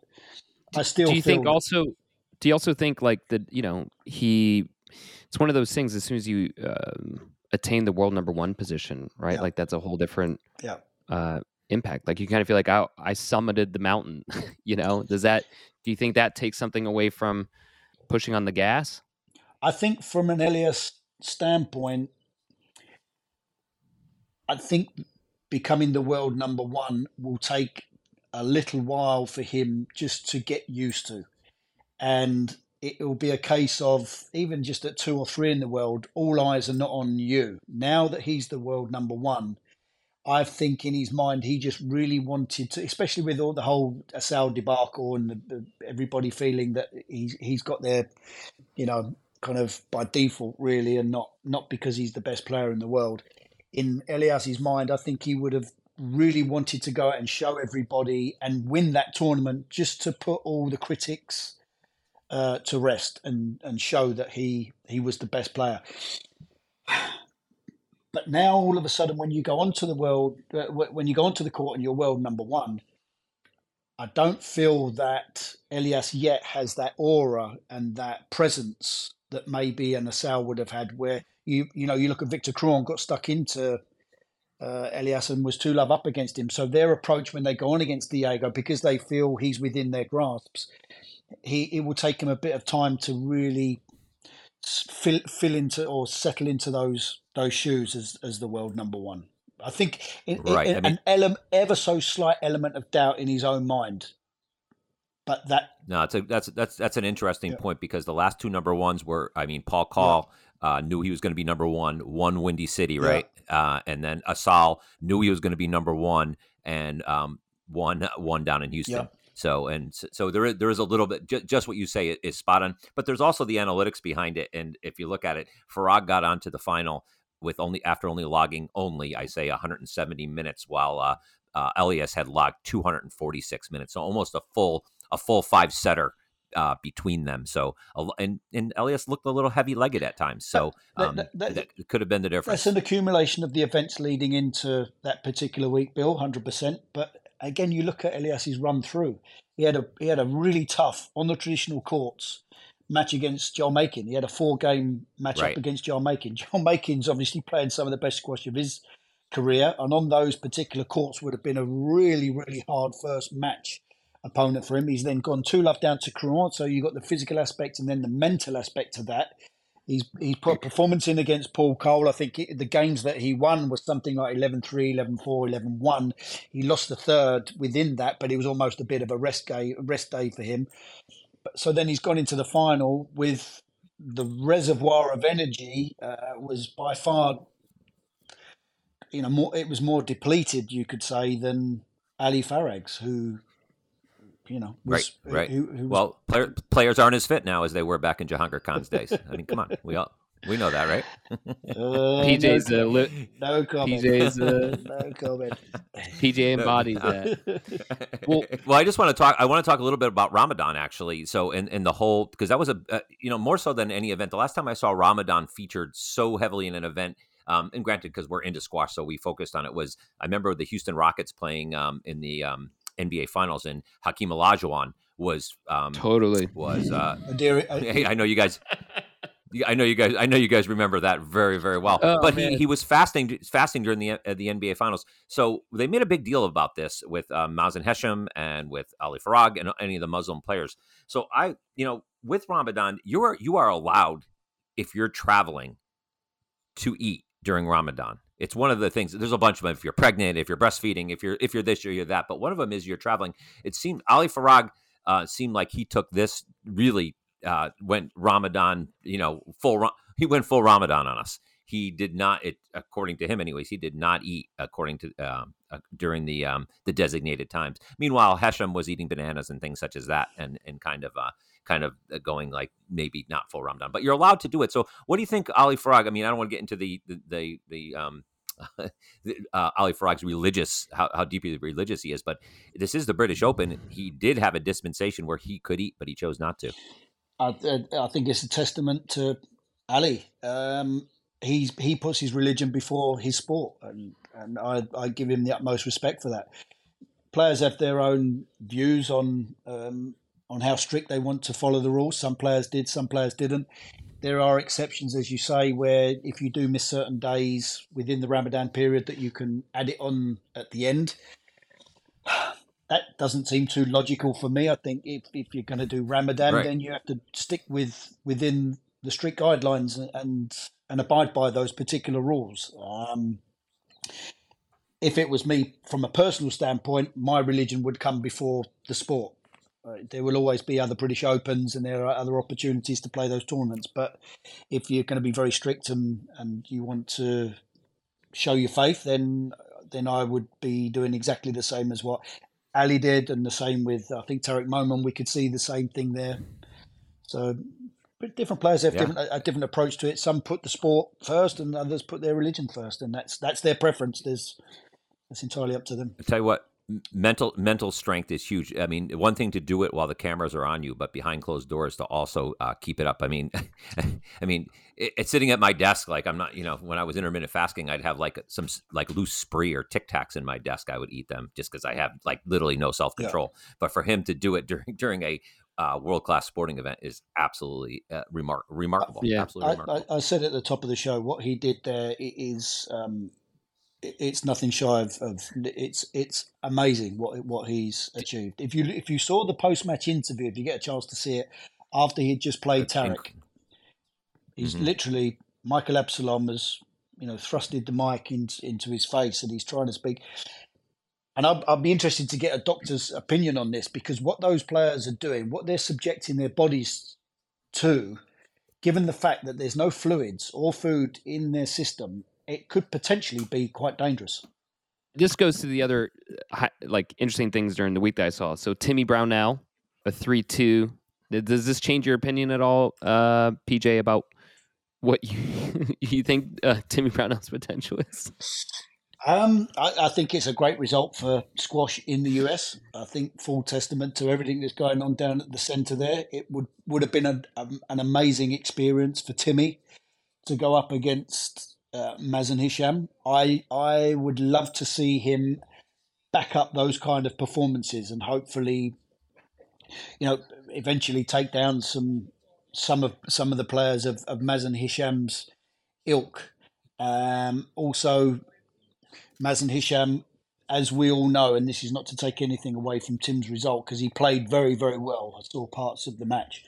I still Do you think also do you also think like that? You know, he it's one of those things. As soon as you um, attain the world number one position, right? Yeah. Like that's a whole different Yeah. uh, impact. Like you kind of feel like I, I summited the mountain. (laughs) you know, does that? Do you think that takes something away from pushing on the gas? I think from an Elias standpoint, I think becoming the world number one will take a little while for him just to get used to. And it will be a case of even just at two or three in the world, all eyes are not on you. Now that he's the world number one, I think in his mind he just really wanted to, especially with all the whole Asal debacle and the, the, everybody feeling that he's he's got there, you know, kind of by default really, and not not because he's the best player in the world. In Elias's mind, I think he would have really wanted to go out and show everybody and win that tournament just to put all the critics uh, to rest and and show that he he was the best player. But now, all of a sudden, when you go onto the world, uh, when you go onto the court and you're world number one, I don't feel that Elias yet has that aura and that presence that maybe an Asal would have had. Where you you know you look at Victor Crouan got stuck into uh, Elias and was two love up against him. So their approach when they go on against Diego, because they feel he's within their grasps, he it will take him a bit of time to really fill fill into or settle into those those shoes as as the world number one. I think in, in- Right, I mean- an element, ever so slight element of doubt in his own mind, but that No, it's a, that's that's that's an interesting Yeah. point because the last two number ones were, I mean, Paul Coll uh, knew he was going to be number one, one Windy City, Yeah. right? Uh, and then Asal knew he was going to be number one, and um, one one down in Houston. So and so, so there is there is a little bit ju- just what you say is, spot on, but there's also the analytics behind it. And if you look at it, Farag got onto the final with only after only logging only I say 170 minutes, while uh, uh, Elias had logged 246 minutes, so almost a full a full five setter uh, between them. So and and Elias looked a little heavy legged at times. So That- um, that- that- that could have been the difference. That's an accumulation of the events leading into that particular week, Bill, hundred percent. But again, you look at Elias's run through. He had a he had a really tough on the traditional courts match against Joel Makin. He had a four game match Right. up against Joel Makin. (laughs) Joel Makin's obviously playing some of the best squash of his career, and on those particular courts would have been a really really hard first match opponent for him. He's then gone two love down to Crouan, so you've got the physical aspect and then the mental aspect to that. He's he's put performance in against Paul Coll. I think it, the games that he won was something like 11-3, 11-4, 11-1. He lost the third within that, but it was almost a bit of a rest day, rest day for him. But, so then he's gone into the final with the reservoir of energy uh, was by far, you know, more. It was more depleted, you could say, than Ali Farag's, who, you know, was, Right, right. Who, who was well, player, players aren't as fit now as they were back in Jahangir Khan's days. I mean, come on, we all we know that, right? Uh, (laughs) PJ's no, uh, li- no comment. PJ's uh, (laughs) no comment. PJ embodies that. (laughs) well, well, I just want to talk. I want to talk a little bit about Ramadan, actually. So, in, in the whole, because that was a, uh, you know, more so than any event. The last time I saw Ramadan featured so heavily in an event, um, and granted, because we're into squash, so we focused on it. Was I remember the Houston Rockets playing um, in the um, NBA Finals, and Hakeem Olajuwon was um, Totally. was. Uh, (laughs) Adiri- hey, (laughs) I know you guys. I know you guys. I know you guys remember that very, very well. Oh, but man. he, he was fasting fasting during the uh, the NBA Finals. So they made a big deal about this with um, Mazen Hesham and with Ali Farag and any of the Muslim players. So I, you know, with Ramadan, you are you are allowed if you're traveling to eat during Ramadan. It's one of the things. There's a bunch of them. If you're pregnant, if you're breastfeeding, if you're if you're this or you're that. But one of them is you're traveling. It seemed Ali Farag uh, seemed like he took this really uh, went Ramadan. You know, full. He went full Ramadan on us. He did not, it, according to him, anyways. He did not eat according to um, uh, during the um, the designated times. Meanwhile, Hesham was eating bananas and things such as that, and and kind of uh, kind of uh, going like maybe not full Ramadan, but you're allowed to do it. So, what do you think, Ali Farag? I mean, I don't want to get into the the the, the um, (laughs) uh, Ali Farag's religious, how, how deeply religious he is, but this is the British Open. He did have a dispensation where he could eat, but he chose not to. I, I think it's a testament to Ali. Um, he's he puts his religion before his sport, and and I, I give him the utmost respect for that. Players have their own views on um, on how strict they want to follow the rules. Some players did, some players didn't. There are exceptions, as you say, where if you do miss certain days within the Ramadan period, that you can add it on at the end. (sighs) That doesn't seem too logical for me. I think if, if you're going to do Ramadan, Right. then you have to stick with within the strict guidelines and and abide by those particular rules. Um, if it was me, from a personal standpoint, my religion would come before the sport. Uh, there will always be other British Opens and there are other opportunities to play those tournaments. But if you're going to be very strict and, and you want to show your faith, then then I would be doing exactly the same as what Ali did, and the same with I think Tarek Momen. We could see the same thing there. So but different players have Yeah. different, a, different approach to it. Some put the sport first, and others put their religion first, and that's that's their preference. There's that's entirely up to them. I tell you what, mental mental strength is huge. I mean, one thing to do it while the cameras are on you, but behind closed doors to also uh, keep it up. I mean, (laughs) I mean, it, it's sitting at my desk like I'm not. You know, when I was intermittent fasting, I'd have like some like loose spree or Tic Tacs in my desk. I would eat them just because I have like literally no self control. But for him to do it during (laughs) during a uh, world class sporting event is absolutely uh, remar- remarkable. Yeah. absolutely I, remarkable. I, I said at the top of the show what he did there is. um, i- it's nothing shy of, of it's it's amazing what what he's achieved. If you if you saw the post match interview, if you get a chance to see it after he'd just played Tarek, inc- he's Mhm. literally Michael Absalom has you know thrusted the mic in, into his face and he's trying to speak. And I'd, I'd be interested to get a doctor's opinion on this because what those players are doing, what they're subjecting their bodies to, given the fact that there's no fluids or food in their system, it could potentially be quite dangerous. this goes to the other uh, like interesting things during the week that I saw. So Timmy Brownell, a three-two. Does this change your opinion at all, uh, PJ, about what you (laughs) you think uh, Timmy Brownell's potential is? Um, I, I think it's a great result for squash in the US. I think full testament to everything that's going on down at the centre there. It would would have been a, um an amazing experience for Timmy to go up against uh, Mazen Hesham. I I would love to see him back up those kind of performances and hopefully, you know, eventually take down some some of some of the players of, of Mazen Hesham's ilk. Um, also, Mazen Hisham, as we all know, and this is not to take anything away from Tim's result because he played very, very well. I saw parts of the match,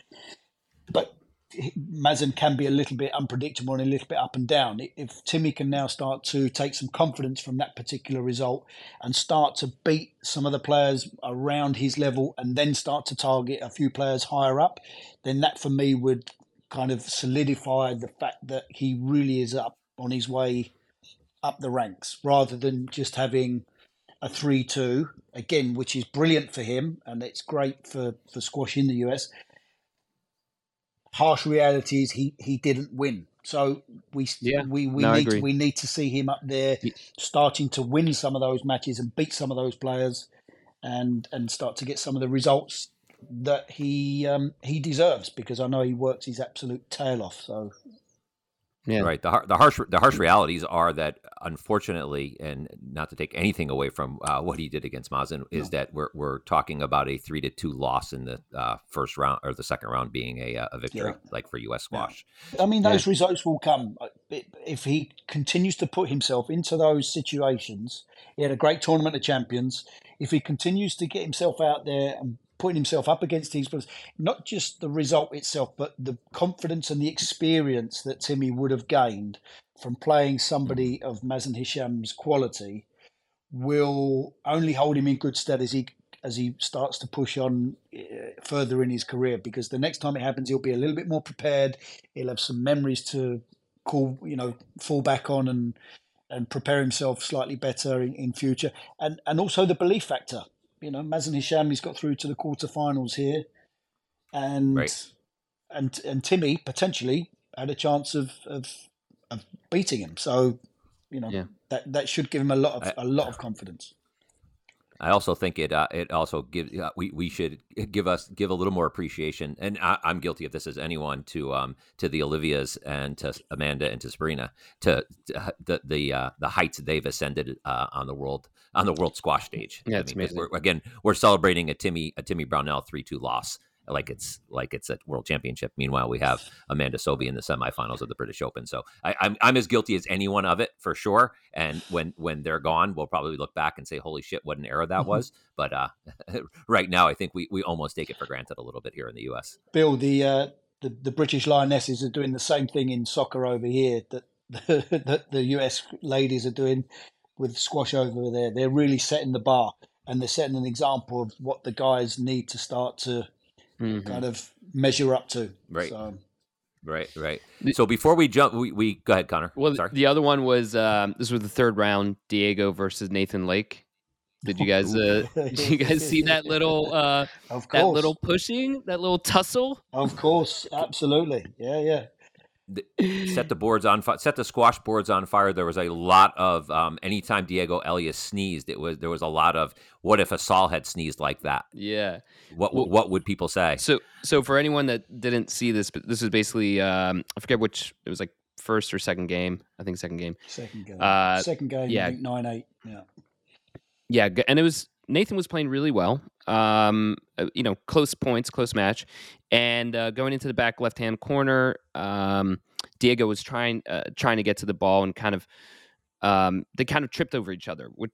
Mazen can be a little bit unpredictable and a little bit up and down. If Timmy can now start to take some confidence from that particular result and start to beat some of the players around his level and then start to target a few players higher up, then that for me would kind of solidify the fact that he really is up on his way up the ranks rather than just having a 3-2 again which is brilliant for him and it's great for for squash in the US harsh reality is he he didn't win so we Yeah. we we No, need agree. we need to see him up there starting to win some of those matches and beat some of those players and and start to get some of the results that he um he deserves because I know he works his absolute tail off so Yeah. Right. The the harsh the harsh realities are that unfortunately, and not to take anything away from uh, what he did against Mazen, is that we're we're talking about a three to two loss in the uh, first round or the second round being a uh, a victory, Yeah. like for U.S. squash. I mean, those results will come if he continues to put himself into those situations. He had a great tournament of champions. If he continues to get himself out there and putting himself up against these players, not just the result itself, but the confidence and the experience that Timmy would have gained from playing somebody of Mazen Hesham's quality, will only hold him in good stead as he as he starts to push on uh, further in his career. Because the next time it happens, he'll be a little bit more prepared. He'll have some memories to call, you know, fall back on and and prepare himself slightly better in, in future. And and also the belief factor. You know, Mazen Hesham, he's got through to the quarterfinals here, and Right. and and Timmy potentially had a chance of of, of beating him. So, you know, Yeah. that that should give him a lot of I- a lot of confidence. I also think it uh, it also gives uh, we we should give us give a little more appreciation, and I, I'm guilty of this as anyone to um to the Olivias and to Amanda and to Sabrina to, to the the uh, the heights they've ascended uh, on the world on the world squash stage. Yeah, I it's mean, 'cause amazing. We're, again, we're celebrating a Timmy a Timmy Brownell three two loss, like it's like it's a world championship. Meanwhile, we have Amanda Sobhy in the semifinals of the British Open. So I, I'm I'm as guilty as anyone of it for sure. And when when they're gone, we'll probably look back and say, "Holy shit, what an era that Mhm. was!" But uh, (laughs) right now, I think we we almost take it for granted a little bit here in the U.S. Bill, the, uh, the the British Lionesses are doing the same thing in soccer over here that the, (laughs) that the US ladies are doing with squash over there. They're really setting the bar and they're setting an example of what the guys need to start to Mhm. kind of measure up to. Right. So, Right, right. So before we jump, we, we go ahead, Connor. Well, Sorry. the other one was um, this was the third round, Diego versus Nathan Lake. Did you guys (laughs) uh, did you guys see that little uh, (laughs) of course, that little pushing, that little tussle? of course, absolutely, yeah, yeah. Set the boards on fire. Set the squash boards on fire. There was a lot of um, anytime Diego Elias sneezed, it was there was a lot of what if a Asal had sneezed like that? Yeah. What Well- what would people say? So so for anyone that didn't see this, but this is basically um, I forget which it was like first or second game. I think second game. Second game, Uh, second game, yeah. Nine eight. Yeah, Yeah, and it was Nathan was playing really well. Um, uh, you know, close points, close match, and uh, going into the back left hand corner, um, Diego was trying uh, trying to get to the ball and kind of um, they kind of tripped over each other. which-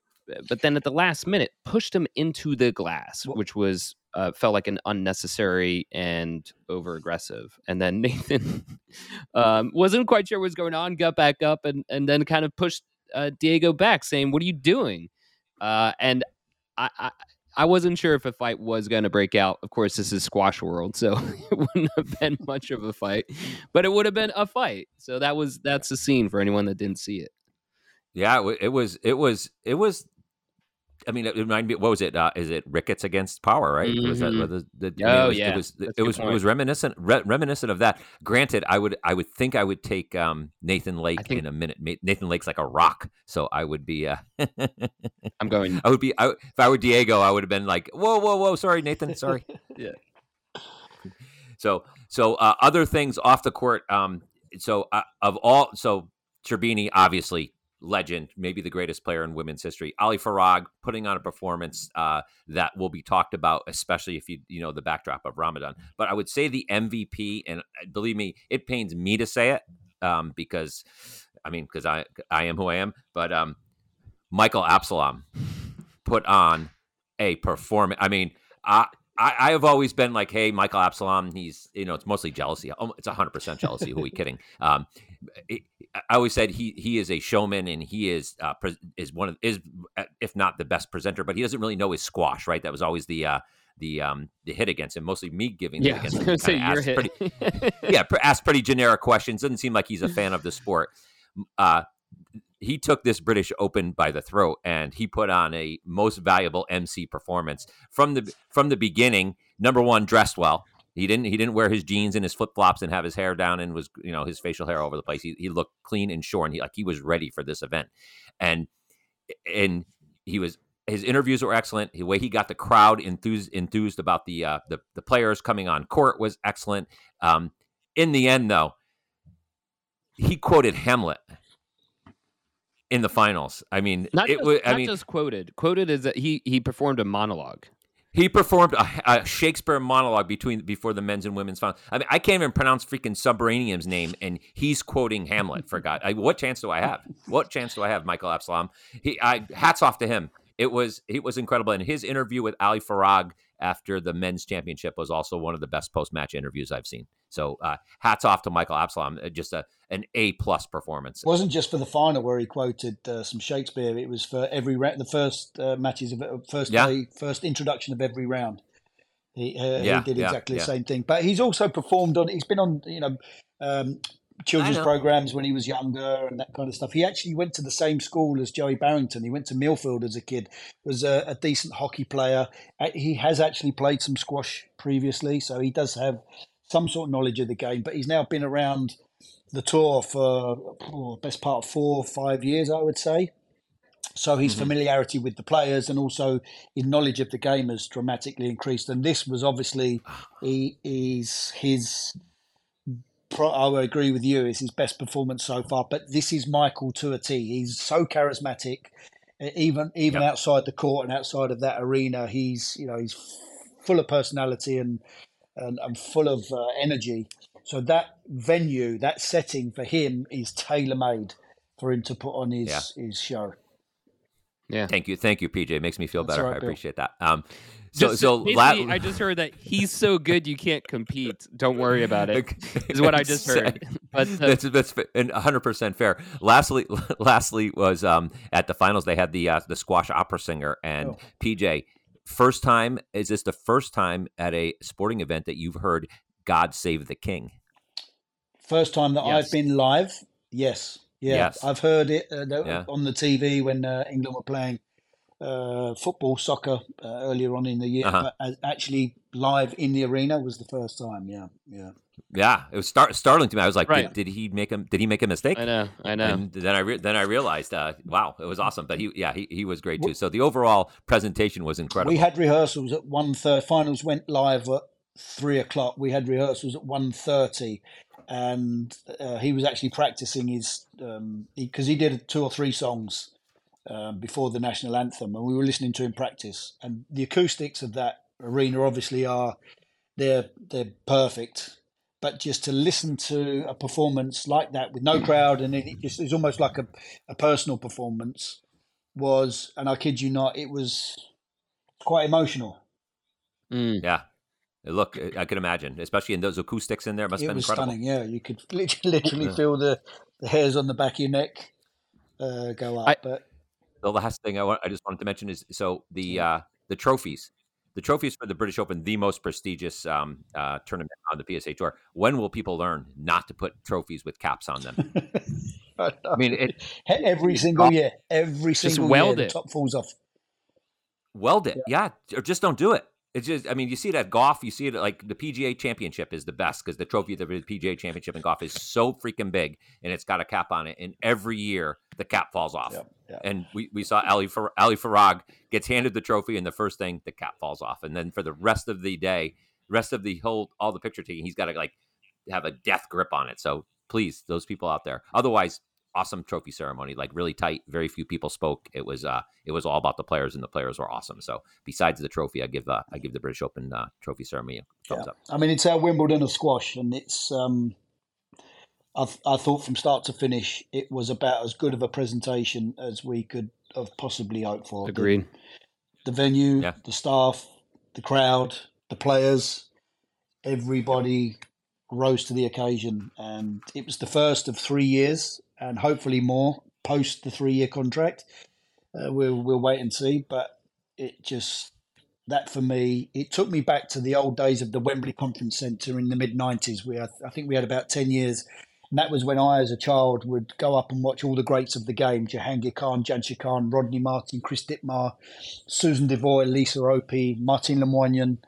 But then at the last minute, pushed him into the glass, which was uh, felt like an unnecessary and over aggressive. And then (laughs) Nathan um, wasn't quite sure what was going on, got back up, and and then kind of pushed uh, Diego back, saying, "What are you doing?" Uh, and I, I I wasn't sure if a fight was going to break out. Of course, this is squash world, so (laughs) it wouldn't have been much of a fight, but it would have been a fight. So that was that's the scene for anyone that didn't see it. yeah, it, was it was it was. I mean, it reminded me. What was it? Uh, is it Ricketts against Power? Right? Was that the, the, mean, Oh, it was, yeah. It was That's it was it was reminiscent re- reminiscent of that. Granted, I would I would think I would take um, Nathan Lake think- in a minute. Nathan Lake's like a rock, so I would be. Uh, (laughs) I'm going. I would be. I, if I were Diego, I would have been like, "Whoa, whoa, whoa! Sorry, Nathan. Sorry." (laughs) Yeah. So, so uh, other things off the court. Um, so uh, of all, so Sherbini, obviously legend, maybe the greatest player in women's history. Ali Farag putting on a performance uh, that will be talked about, especially if you you know the backdrop of Ramadan. But I would say the MVP, and uh, believe me, it pains me to say it um, because, I mean, because I I am who I am. But um, Michael Absalom put on a performance. I mean, I, I I have always been like, hey, Michael Absalom. He's you know, it's mostly jealousy. Um, It's hundred percent jealousy. Who are we kidding? (laughs) Um, I always said he he is a showman and he is uh, pre- is one of is uh, if not the best presenter, but he doesn't really know his squash. Right, that was always the uh, the um, the hit against him. Mostly me giving Yeah, it I was against him. say your hit. pretty- (laughs) yeah, pr- asked pretty generic questions. Doesn't seem like he's a fan of the sport. Uh, he took this British Open by the throat, and he put on a most valuable MC performance from the from the beginning. Number one, dressed well. He didn't he didn't wear his jeans and his flip flops and have his hair down and was you know his facial hair all over the place. He, he looked clean and shorn. He like he was ready for this event, and and he was his interviews were excellent. The way he got the crowd enthused enthused about the uh, the the players coming on court was excellent. Um, in the end, though, he quoted Hamlet in the finals. I mean, Not, it just, was. I mean, just quoted. Quoted is that he he performed a monologue. He performed a, a Shakespeare monologue between before the men's and women's final. I mean, I can't even pronounce freaking Subranium's name, and he's quoting Hamlet. For God, I, what chance do I have? What chance do I have, Michael Absalom? He, I, hats off to him. It was it was incredible, and his interview with Ali Farag after the men's championship was also one of the best post match interviews I've seen. So, uh, hats off to Michael Absalom. Uh, Just a an A plus performance. It wasn't just for the final where he quoted uh, some Shakespeare. It was for every round, the first uh, matches of it- first Yeah. play, first introduction of every round. He, uh, Yeah, he did yeah, exactly the same thing. But he's also performed on. He's been on you know um, children's know. programs when he was younger and that kind of stuff. He actually went to the same school as Joey Barrington. He went to Millfield as a kid. Was a, a decent hockey player. Uh, He has actually played some squash previously, so he does have some sort of knowledge of the game. But he's now been around the tour for oh, best part of four or five years, I would say. So his Mhm. familiarity with the players and also his knowledge of the game has dramatically increased. And this was obviously he is his. I would agree with you. Is his best performance so far. But this is Michael to a T. He's so charismatic, even even Yep. outside the court and outside of that arena. He's you know he's full of personality and and, and full of uh, energy. So that venue, that setting for him is tailor made for him to put on his Yeah. his show. Yeah. Thank you, thank you, PJ. It makes me feel That's better. all right, I Bill. appreciate that. Um, so Just- so basically, la- I just heard that he's so good you can't compete. Don't worry about it. Is what I just (laughs) heard. But uh, that's that's 100% fair. Lastly, (laughs) lastly was um at the finals they had the uh, the squash opera singer and Oh. PJ. First time is this the first time at a sporting event that you've heard "God Save the King"? First time that Yes. I've been live, yes, yeah, Yes. I've heard it uh, Yeah. on the TV when uh, England were playing uh, football, soccer uh, earlier on in the year. Uh-huh. But actually, live in the arena was the first time. Yeah, yeah. Yeah, it was star- startling to me. I was like, Right. did, did he make him? Did he make a mistake? I know, I know. And then I re- then I realized, uh, wow, it was awesome. But he, yeah, he, he was great too. So the overall presentation was incredible. We had rehearsals at one third. Finals went live at three o'clock. We had rehearsals at one thirty, and uh, he was actually practicing his because he, did two or three songs um, before the national anthem, and we were listening to him practice. And the acoustics of that arena obviously are they're they're perfect. But just to listen to a performance like that with no crowd and it just it's almost like a, a personal performance was, and I kid you not, it was quite emotional. Mm. yeah, look, I can imagine, especially in those acoustics in there. Must have it been was incredible. stunning. Yeah, you could (laughs) lit- literally Yeah. feel the, the hairs on the back of your neck uh, go up. I- but The last thing I want, I just wanted to mention is so the uh, the trophies, the trophies for the British Open, the most prestigious um, uh, tournament on the PSA Tour. When will people learn not to put trophies with caps on them? (laughs) I mean, it (laughs) every single year, every single year, it. the top falls off. weld it, yeah. or just don't do it. It's just, I mean, you see it at golf. You see it like the PGA Championship is the best because the trophy of the PGA Championship in golf is so freaking big and it's got a cap on it. And every year the cap falls off. Yep, yep. And we, we saw Ali, Far- Ali Farag gets handed the trophy, and the first thing the cap falls off. And then for the rest of the day, rest of the whole all the picture taking, he's got to like have a death grip on it. So please, those people out there. Otherwise, awesome trophy ceremony, like really tight. Very few people spoke. It was uh, it was all about the players, and the players were awesome. So besides the trophy, I give uh, I give the British Open uh, trophy ceremony a thumbs Yeah. up. I mean, it's our Wimbledon of squash, and it's. Um, I, th- I thought from start to finish, it was about as good of a presentation as we could have possibly hoped for. The- Agreed. The, venue, Yeah. the staff, the crowd, the players, everybody rose to the occasion, and it was the first of three years, and hopefully more post the three-year contract. Uh, we'll we'll wait and see, but it just that for me, it took me back to the old days of the Wembley Conference Centre in the mid '90s. We, I think we had about ten years, and that was when I, as a child, would go up and watch all the greats of the game: Jahangir Khan, Jansher Khan, Rodney Martin, Chris Dittmar, Susan Devoy, Lisa Opie, Martin Lemoynian.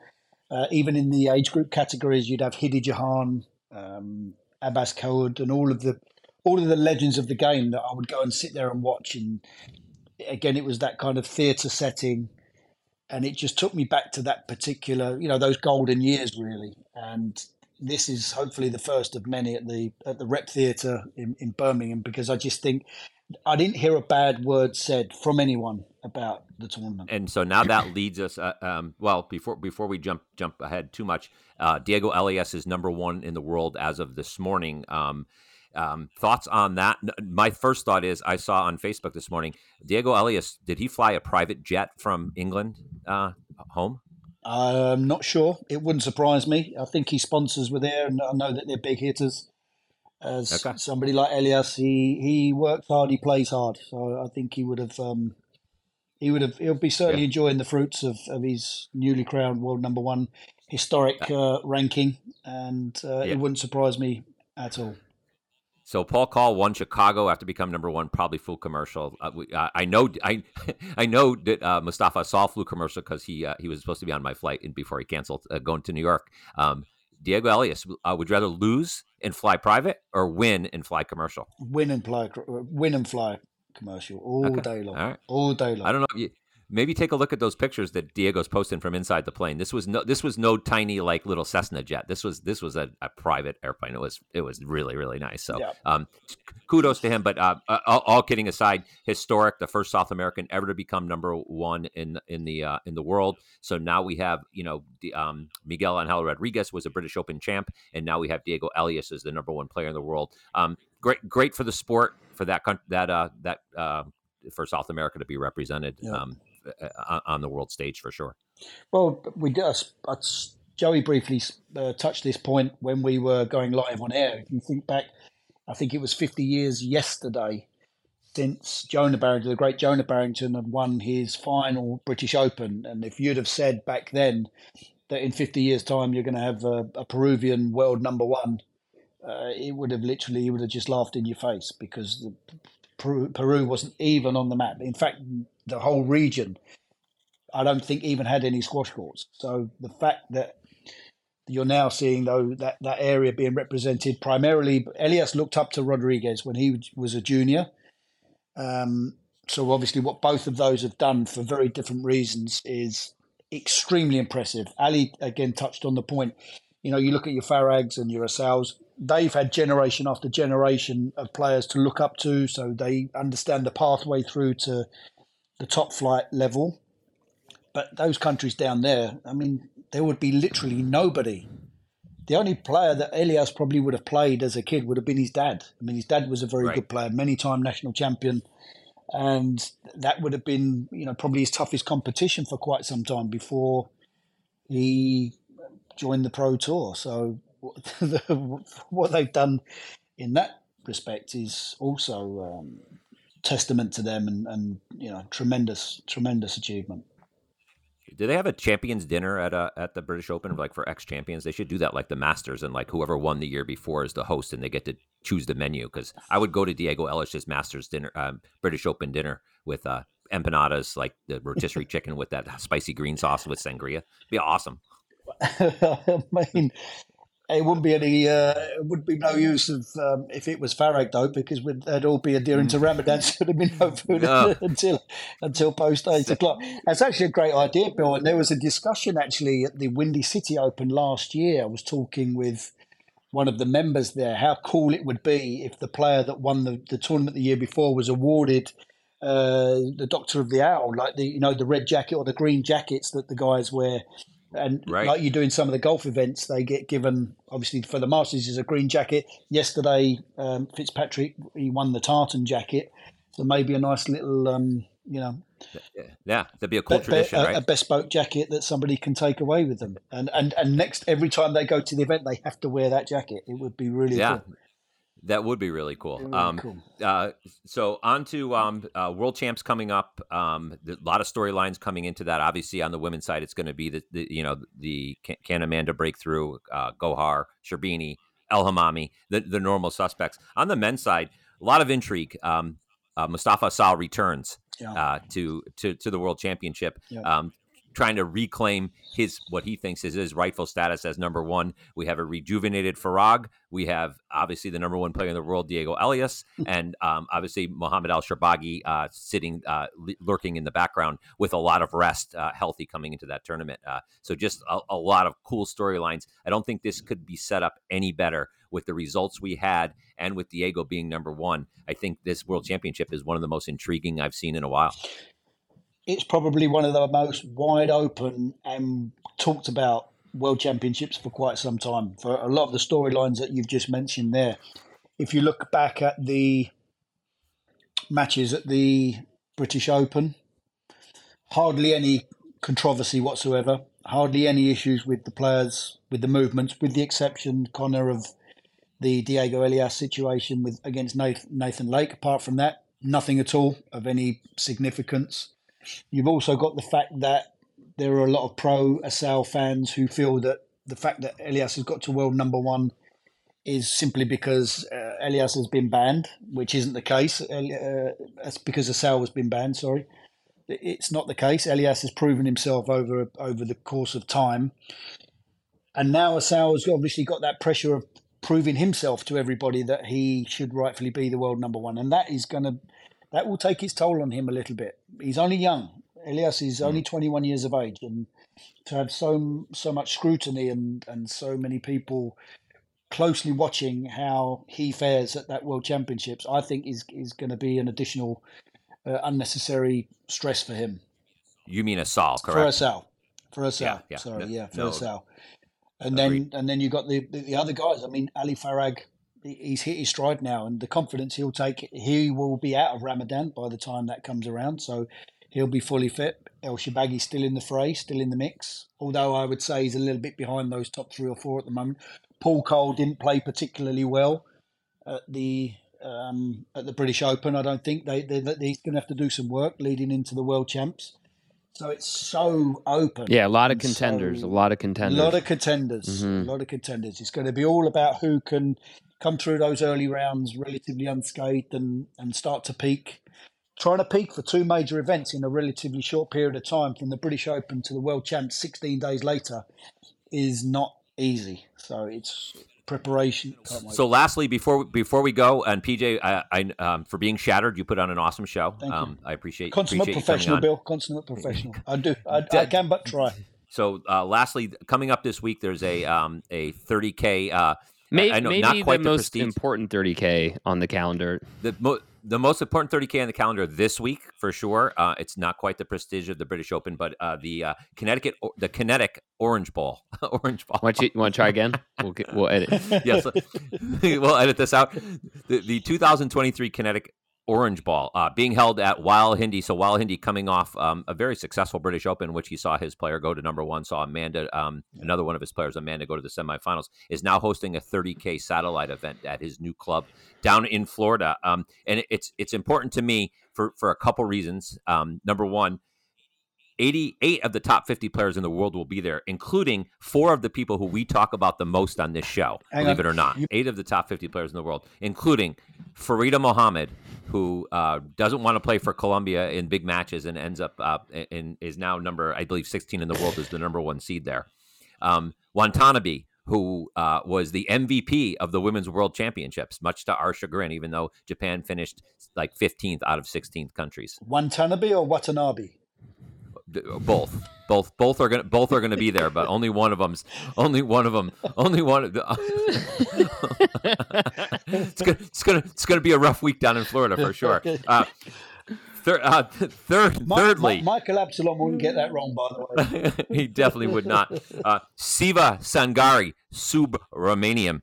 Uh, even in the age group categories, you'd have Hiddy Jahan, um, Abbas Kaoud, and all of the all of the legends of the game that I would go and sit there and watch. And again, it was that kind of theatre setting and it just took me back to that particular you know those golden years really and this is hopefully the first of many at the at the rep theatre in, in birmingham because i just think i didn't hear a bad word said from anyone about the tournament And so now that leads us. Uh, um, well, before before we jump jump ahead too much, uh, Diego Elias is number one in the world as of this morning. Um, um, thoughts on that? My first thought is I saw on Facebook this morning Diego Elias. Did he fly a private jet from England uh, home? i'm not sure it wouldn't surprise me i think his sponsors were there and i know that they're big hitters as Okay. somebody like elias he he works hard he plays hard so i think he would have um he would have he'll be certainly Yeah. enjoying the fruits of, of his newly crowned world number one historic uh, ranking and uh, Yeah. it wouldn't surprise me at all So Paul Coll won Chicago after become number one. Probably flew commercial. Uh, we, uh, I know. I (laughs) I know that uh, Mustafa Asal flew commercial because he uh, he was supposed to be on my flight and before he canceled uh, going to New York. Um, Diego Elias, uh, would you rather lose and fly private or win and fly commercial? win and fly win and fly commercial all Okay. day long All right. all day long I don't know. Maybe take a look at those pictures that Diego's posting from inside the plane. This was no this was no tiny like little Cessna jet. This was this was a, a private airplane. It was it was really really nice. So Yeah. um, kudos to him. But uh, uh, all, all kidding aside, historic, the first South American ever to become number one in in the uh, in the world. So now we have you know the, um, Miguel Angel Rodriguez was a British Open champ, and now we have Diego Elias as the number one player in the world. Um, great great for the sport for that that uh, that uh, for South America to be represented. Yeah. Um, uh, on the world stage for sure. Well, we uh, Joey briefly uh, touched this point when we were going live on air. If you think back, I think it was 50 years yesterday since Jonah Barrington, the great Jonah Barrington, had won his final British Open. And if you'd have said back then that in 50 years' time you're going to have a, a Peruvian world number one, uh, it would have literally, you would have just laughed in your face because the, Peru, Peru wasn't even on the map. In fact, the whole region, I don't think even had any squash courts. So the fact that you're now seeing though that, that area being represented primarily, Elias looked up to Rodriguez when he was a junior. Um, so obviously, what both of those have done for very different reasons is extremely impressive. Ali again touched on the point. You know, you look at your Farags and your Asals, they've had generation after generation of players to look up to, so they understand the pathway through to the top flight level. But those countries down there, I mean, there would be literally nobody. The only player that Elias probably would have played as a kid would have been his dad. I mean, his dad was a very Right. good player, many time national champion. And that would have been, you know, probably his toughest competition for quite some time before he joined the pro tour. So (laughs) what they've done in that respect is also um, testament to them and, and you know tremendous tremendous achievement. Do they have a champions dinner at uh, at the British Open, like for ex champions? They should do that, like the Masters, and like whoever won the year before is the host, and they get to choose the menu. Because I would go to Diego Elias's Masters dinner, um, British Open dinner with uh, empanadas, like the rotisserie (laughs) chicken with that spicy green sauce with sangria. Be awesome. (laughs) I mean, it wouldn't be any. Uh, it would be no use of um, if it was Farag though, because we'd, they'd all be adhering to Ramadan, so there'd be no food No. (laughs) until until post eight o'clock. That's actually a great idea, Bill. And there was a discussion actually at the Windy City Open last year. I was talking with one of the members there how cool it would be if the player that won the, the tournament the year before was awarded uh, the Doctor of the Owl, like the you know the red jacket or the green jackets that the guys wear. And Right. like you do in some of the golf events, they get given obviously for the Masters is a green jacket. Yesterday, um, Fitzpatrick he won the tartan jacket, so maybe a nice little um, you know Yeah, that'd be a cool be- be- tradition, a, right? a bespoke jacket that somebody can take away with them. And and and next every time they go to the event, they have to wear that jacket. It would be really yeah, cool. That would be really cool. Really um, cool. uh, so on to um, uh, world champs coming up. Um, a lot of storylines coming into that. Obviously, on the women's side, it's going to be the, the you know the can, Amanda breakthrough, uh, Gohar, Sherbini, El Hammamy, the the normal suspects. On the men's side, a lot of intrigue. Um, uh, Mustafa Asal returns Yeah. uh, to to to the world championship. Yeah. Trying to reclaim his what he thinks is his rightful status as number one. We have a rejuvenated Farag. We have obviously the number one player in the world, Diego Elias, and um, obviously Mohamed ElShorbagy uh, sitting uh, lurking in the background with a lot of rest, uh, healthy coming into that tournament. Uh, so just a, a lot of cool storylines. I don't think this could be set up any better with the results we had and with Diego being number one. I think this World Championship is one of the most intriguing I've seen in a while. It's probably one of the most wide open and talked about world championships for quite some time. For a lot of the storylines that you've just mentioned there if you look back at the matches at the british open hardly any controversy whatsoever hardly any issues with the players with the movements with the exception connor of the diego elias situation with against nathan, nathan lake. Apart from that nothing at all of any significance You've also got the fact that there are a lot of pro Asal fans who feel that the fact that Elias has got to world number one is simply because uh, Elias has been banned, which isn't the case. Uh, that's because Asal has been banned. Sorry, it's not the case. Elias has proven himself over over the course of time, and now Asal has obviously got that pressure of proving himself to everybody that he should rightfully be the world number one, and that is going to that will take its toll on him a little bit. He's only young. Elias is only 21 years of age, and to have so so much scrutiny and and so many people closely watching how he fares at that World Championships, I think is is going to be an additional uh, unnecessary stress for him. You mean Asal, For correct? Asal. For Asal. Yeah, yeah, Sorry, no- yeah, for no, Asal. And then and then you got the, the the other guys. I mean, Ali Farag, he's hit his stride now, and the confidence he'll take, he will be out of Ramadan by the time that comes around. So he'll be fully fit. ElShorbagy's still in the fray, still in the mix. Although I would say he's a little bit behind those top three or four at the moment. Paul Coll didn't play particularly well at the um, at the British Open. I don't think they, they, they he's going to have to do some work leading into the World Champs. So it's so open. Yeah, a lot of contenders. so- a lot of contenders. a lot of contenders. Mhm. A lot of contenders. It's going to be all about who can come through those early rounds relatively unscathed and, and start to peak. Trying to peak for two major events in a relatively short period of time from the British Open to the World Champs 16 days later is not easy. So it's preparation. So, lastly, before before we go, and PJ, I, I um, for being shattered, you put on an awesome show. Thank you. um, I appreciate Consummate appreciate professional. Bill. Consummate professional. (laughs) I do. I, I can but try. So, uh, lastly, coming up this week, there's a um, a 30k. Uh, May- I know maybe not quite the the most prestige. important 30k on the calendar. the mo- the most important 30k on the calendar this week for sure. Uh, it's not quite the prestige of the British Open, but uh, the uh, Connecticut, the Kinetic Orange Bowl, (laughs) Orange Ball. Want you want to try again? We'll get, we'll edit. (laughs) yes, (laughs) we'll edit this out. The, the 2023 Kinetic Orange Ball uh, being held at Wael El Hindi. So Wael El Hindi coming off um, a very successful British Open, which he saw his player go to number one. Saw Amanda, um, another one of his players, Amanda, go to the semifinals. Is now hosting a 30k satellite event at his new club down in Florida. Um, and it's it's important to me for for a couple reasons. Um, number one. 88 of the top 50 players in the world will be there, including four of the people who we talk about the most on this show, Hang believe on. it or not. Eight of the top 50 players in the world, including Farida Mohammed, who uh, doesn't want to play for Colombia in big matches and ends up uh, and is now number, I believe, 16 in the world, is the number one seed there. Um, Watanabe, who uh, was the MVP of the Women's World Championships, much to our chagrin, even though Japan finished like 15th out of 16th countries. Watanabe or Watanabe? Th- both. Both both are gonna both are gonna be there but only one of them's only one of them only one of the, (laughs) it's gonna it's gonna it's gonna be a rough week down in florida for sure. Uh, thir- uh, th- third thirdly Mi- Michael Absalom wouldn't get that wrong, by the way. (laughs) he definitely would not. Uh, siva sangari subramanian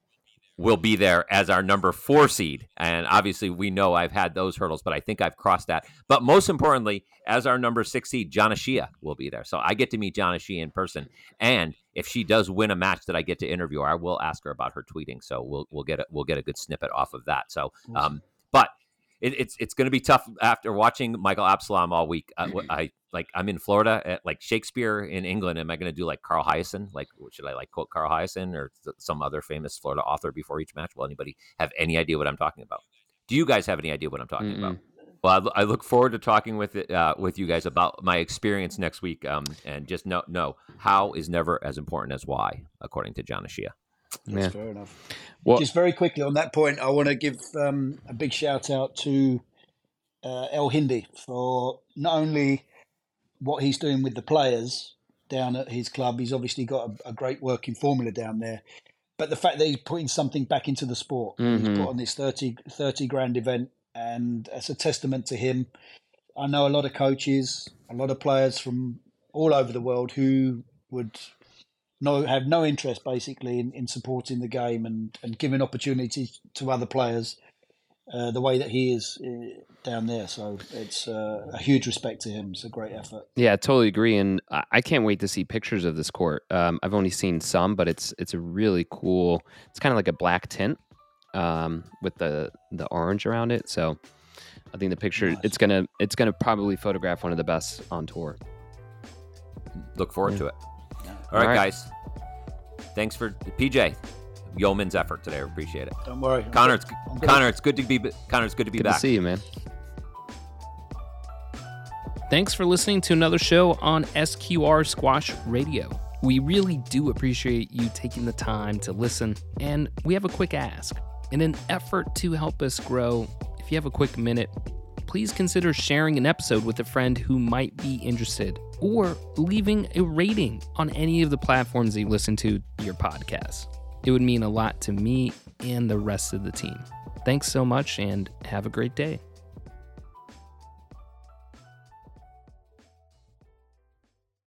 will be there as our number four seed. And obviously, we know I've had those hurdles, but I think I've crossed that. But most importantly, as our number six seed, Jana Shiha will be there. So I get to meet Jana Shiha in person. And if she does win a match that I get to interview her, I will ask her about her tweeting. So we'll we'll get a, we'll get a good snippet off of that. So, um, it, it's it's going to be tough after watching Michael Absalom all week. I, I like I'm in Florida at like Shakespeare in England. Am I going to do like Carl Hiaasen? Like should I like quote Carl Hiaasen or th- some other famous Florida author before each match? Will anybody have any idea what I'm talking about? Do you guys have any idea what I'm talking about? Well, I, I look forward to talking with it, uh, with you guys about my experience next week. Um, and just know, know how is never as important as why, according to Jana Shiha. That's Yeah. fair enough. Well- Just very quickly on that point, I want to give um, a big shout out to uh, El Hindi for not only what he's doing with the players down at his club. He's obviously got a, a great working formula down there, but the fact that he's putting something back into the sport. He's Mhm. put on this 30, 30 grand event, and it's a testament to him. I know a lot of coaches, a lot of players from all over the world who would no have no interest basically in, in supporting the game and, and giving opportunities to other players uh, the way that he is uh, down there. So it's uh, a huge respect to him. It's a great effort. Yeah, I totally agree, and I I can't wait to see pictures of this court. Um, I've only seen some, but it's it's a really cool. It's kind of like a black tint um, with the the orange around it. So I think the picture Nice. it's gonna it's gonna probably photograph one of the best on tour. Look forward Yeah. to it. All right, All right. guys. Thanks for PJ Yeoman's effort today. I appreciate it. Don't worry, Connor, it's I'm gonna- Connor, it's good to be Connor. It's good to be Good back. to see you, man. Thanks for listening to another show on SQR Squash Radio. We really do appreciate you taking the time to listen, and we have a quick ask. In an effort to help us grow, if you have a quick minute, please consider sharing an episode with a friend who might be interested or leaving a rating on any of the platforms that you listen to your podcast. It would mean a lot to me and the rest of the team. Thanks so much and have a great day.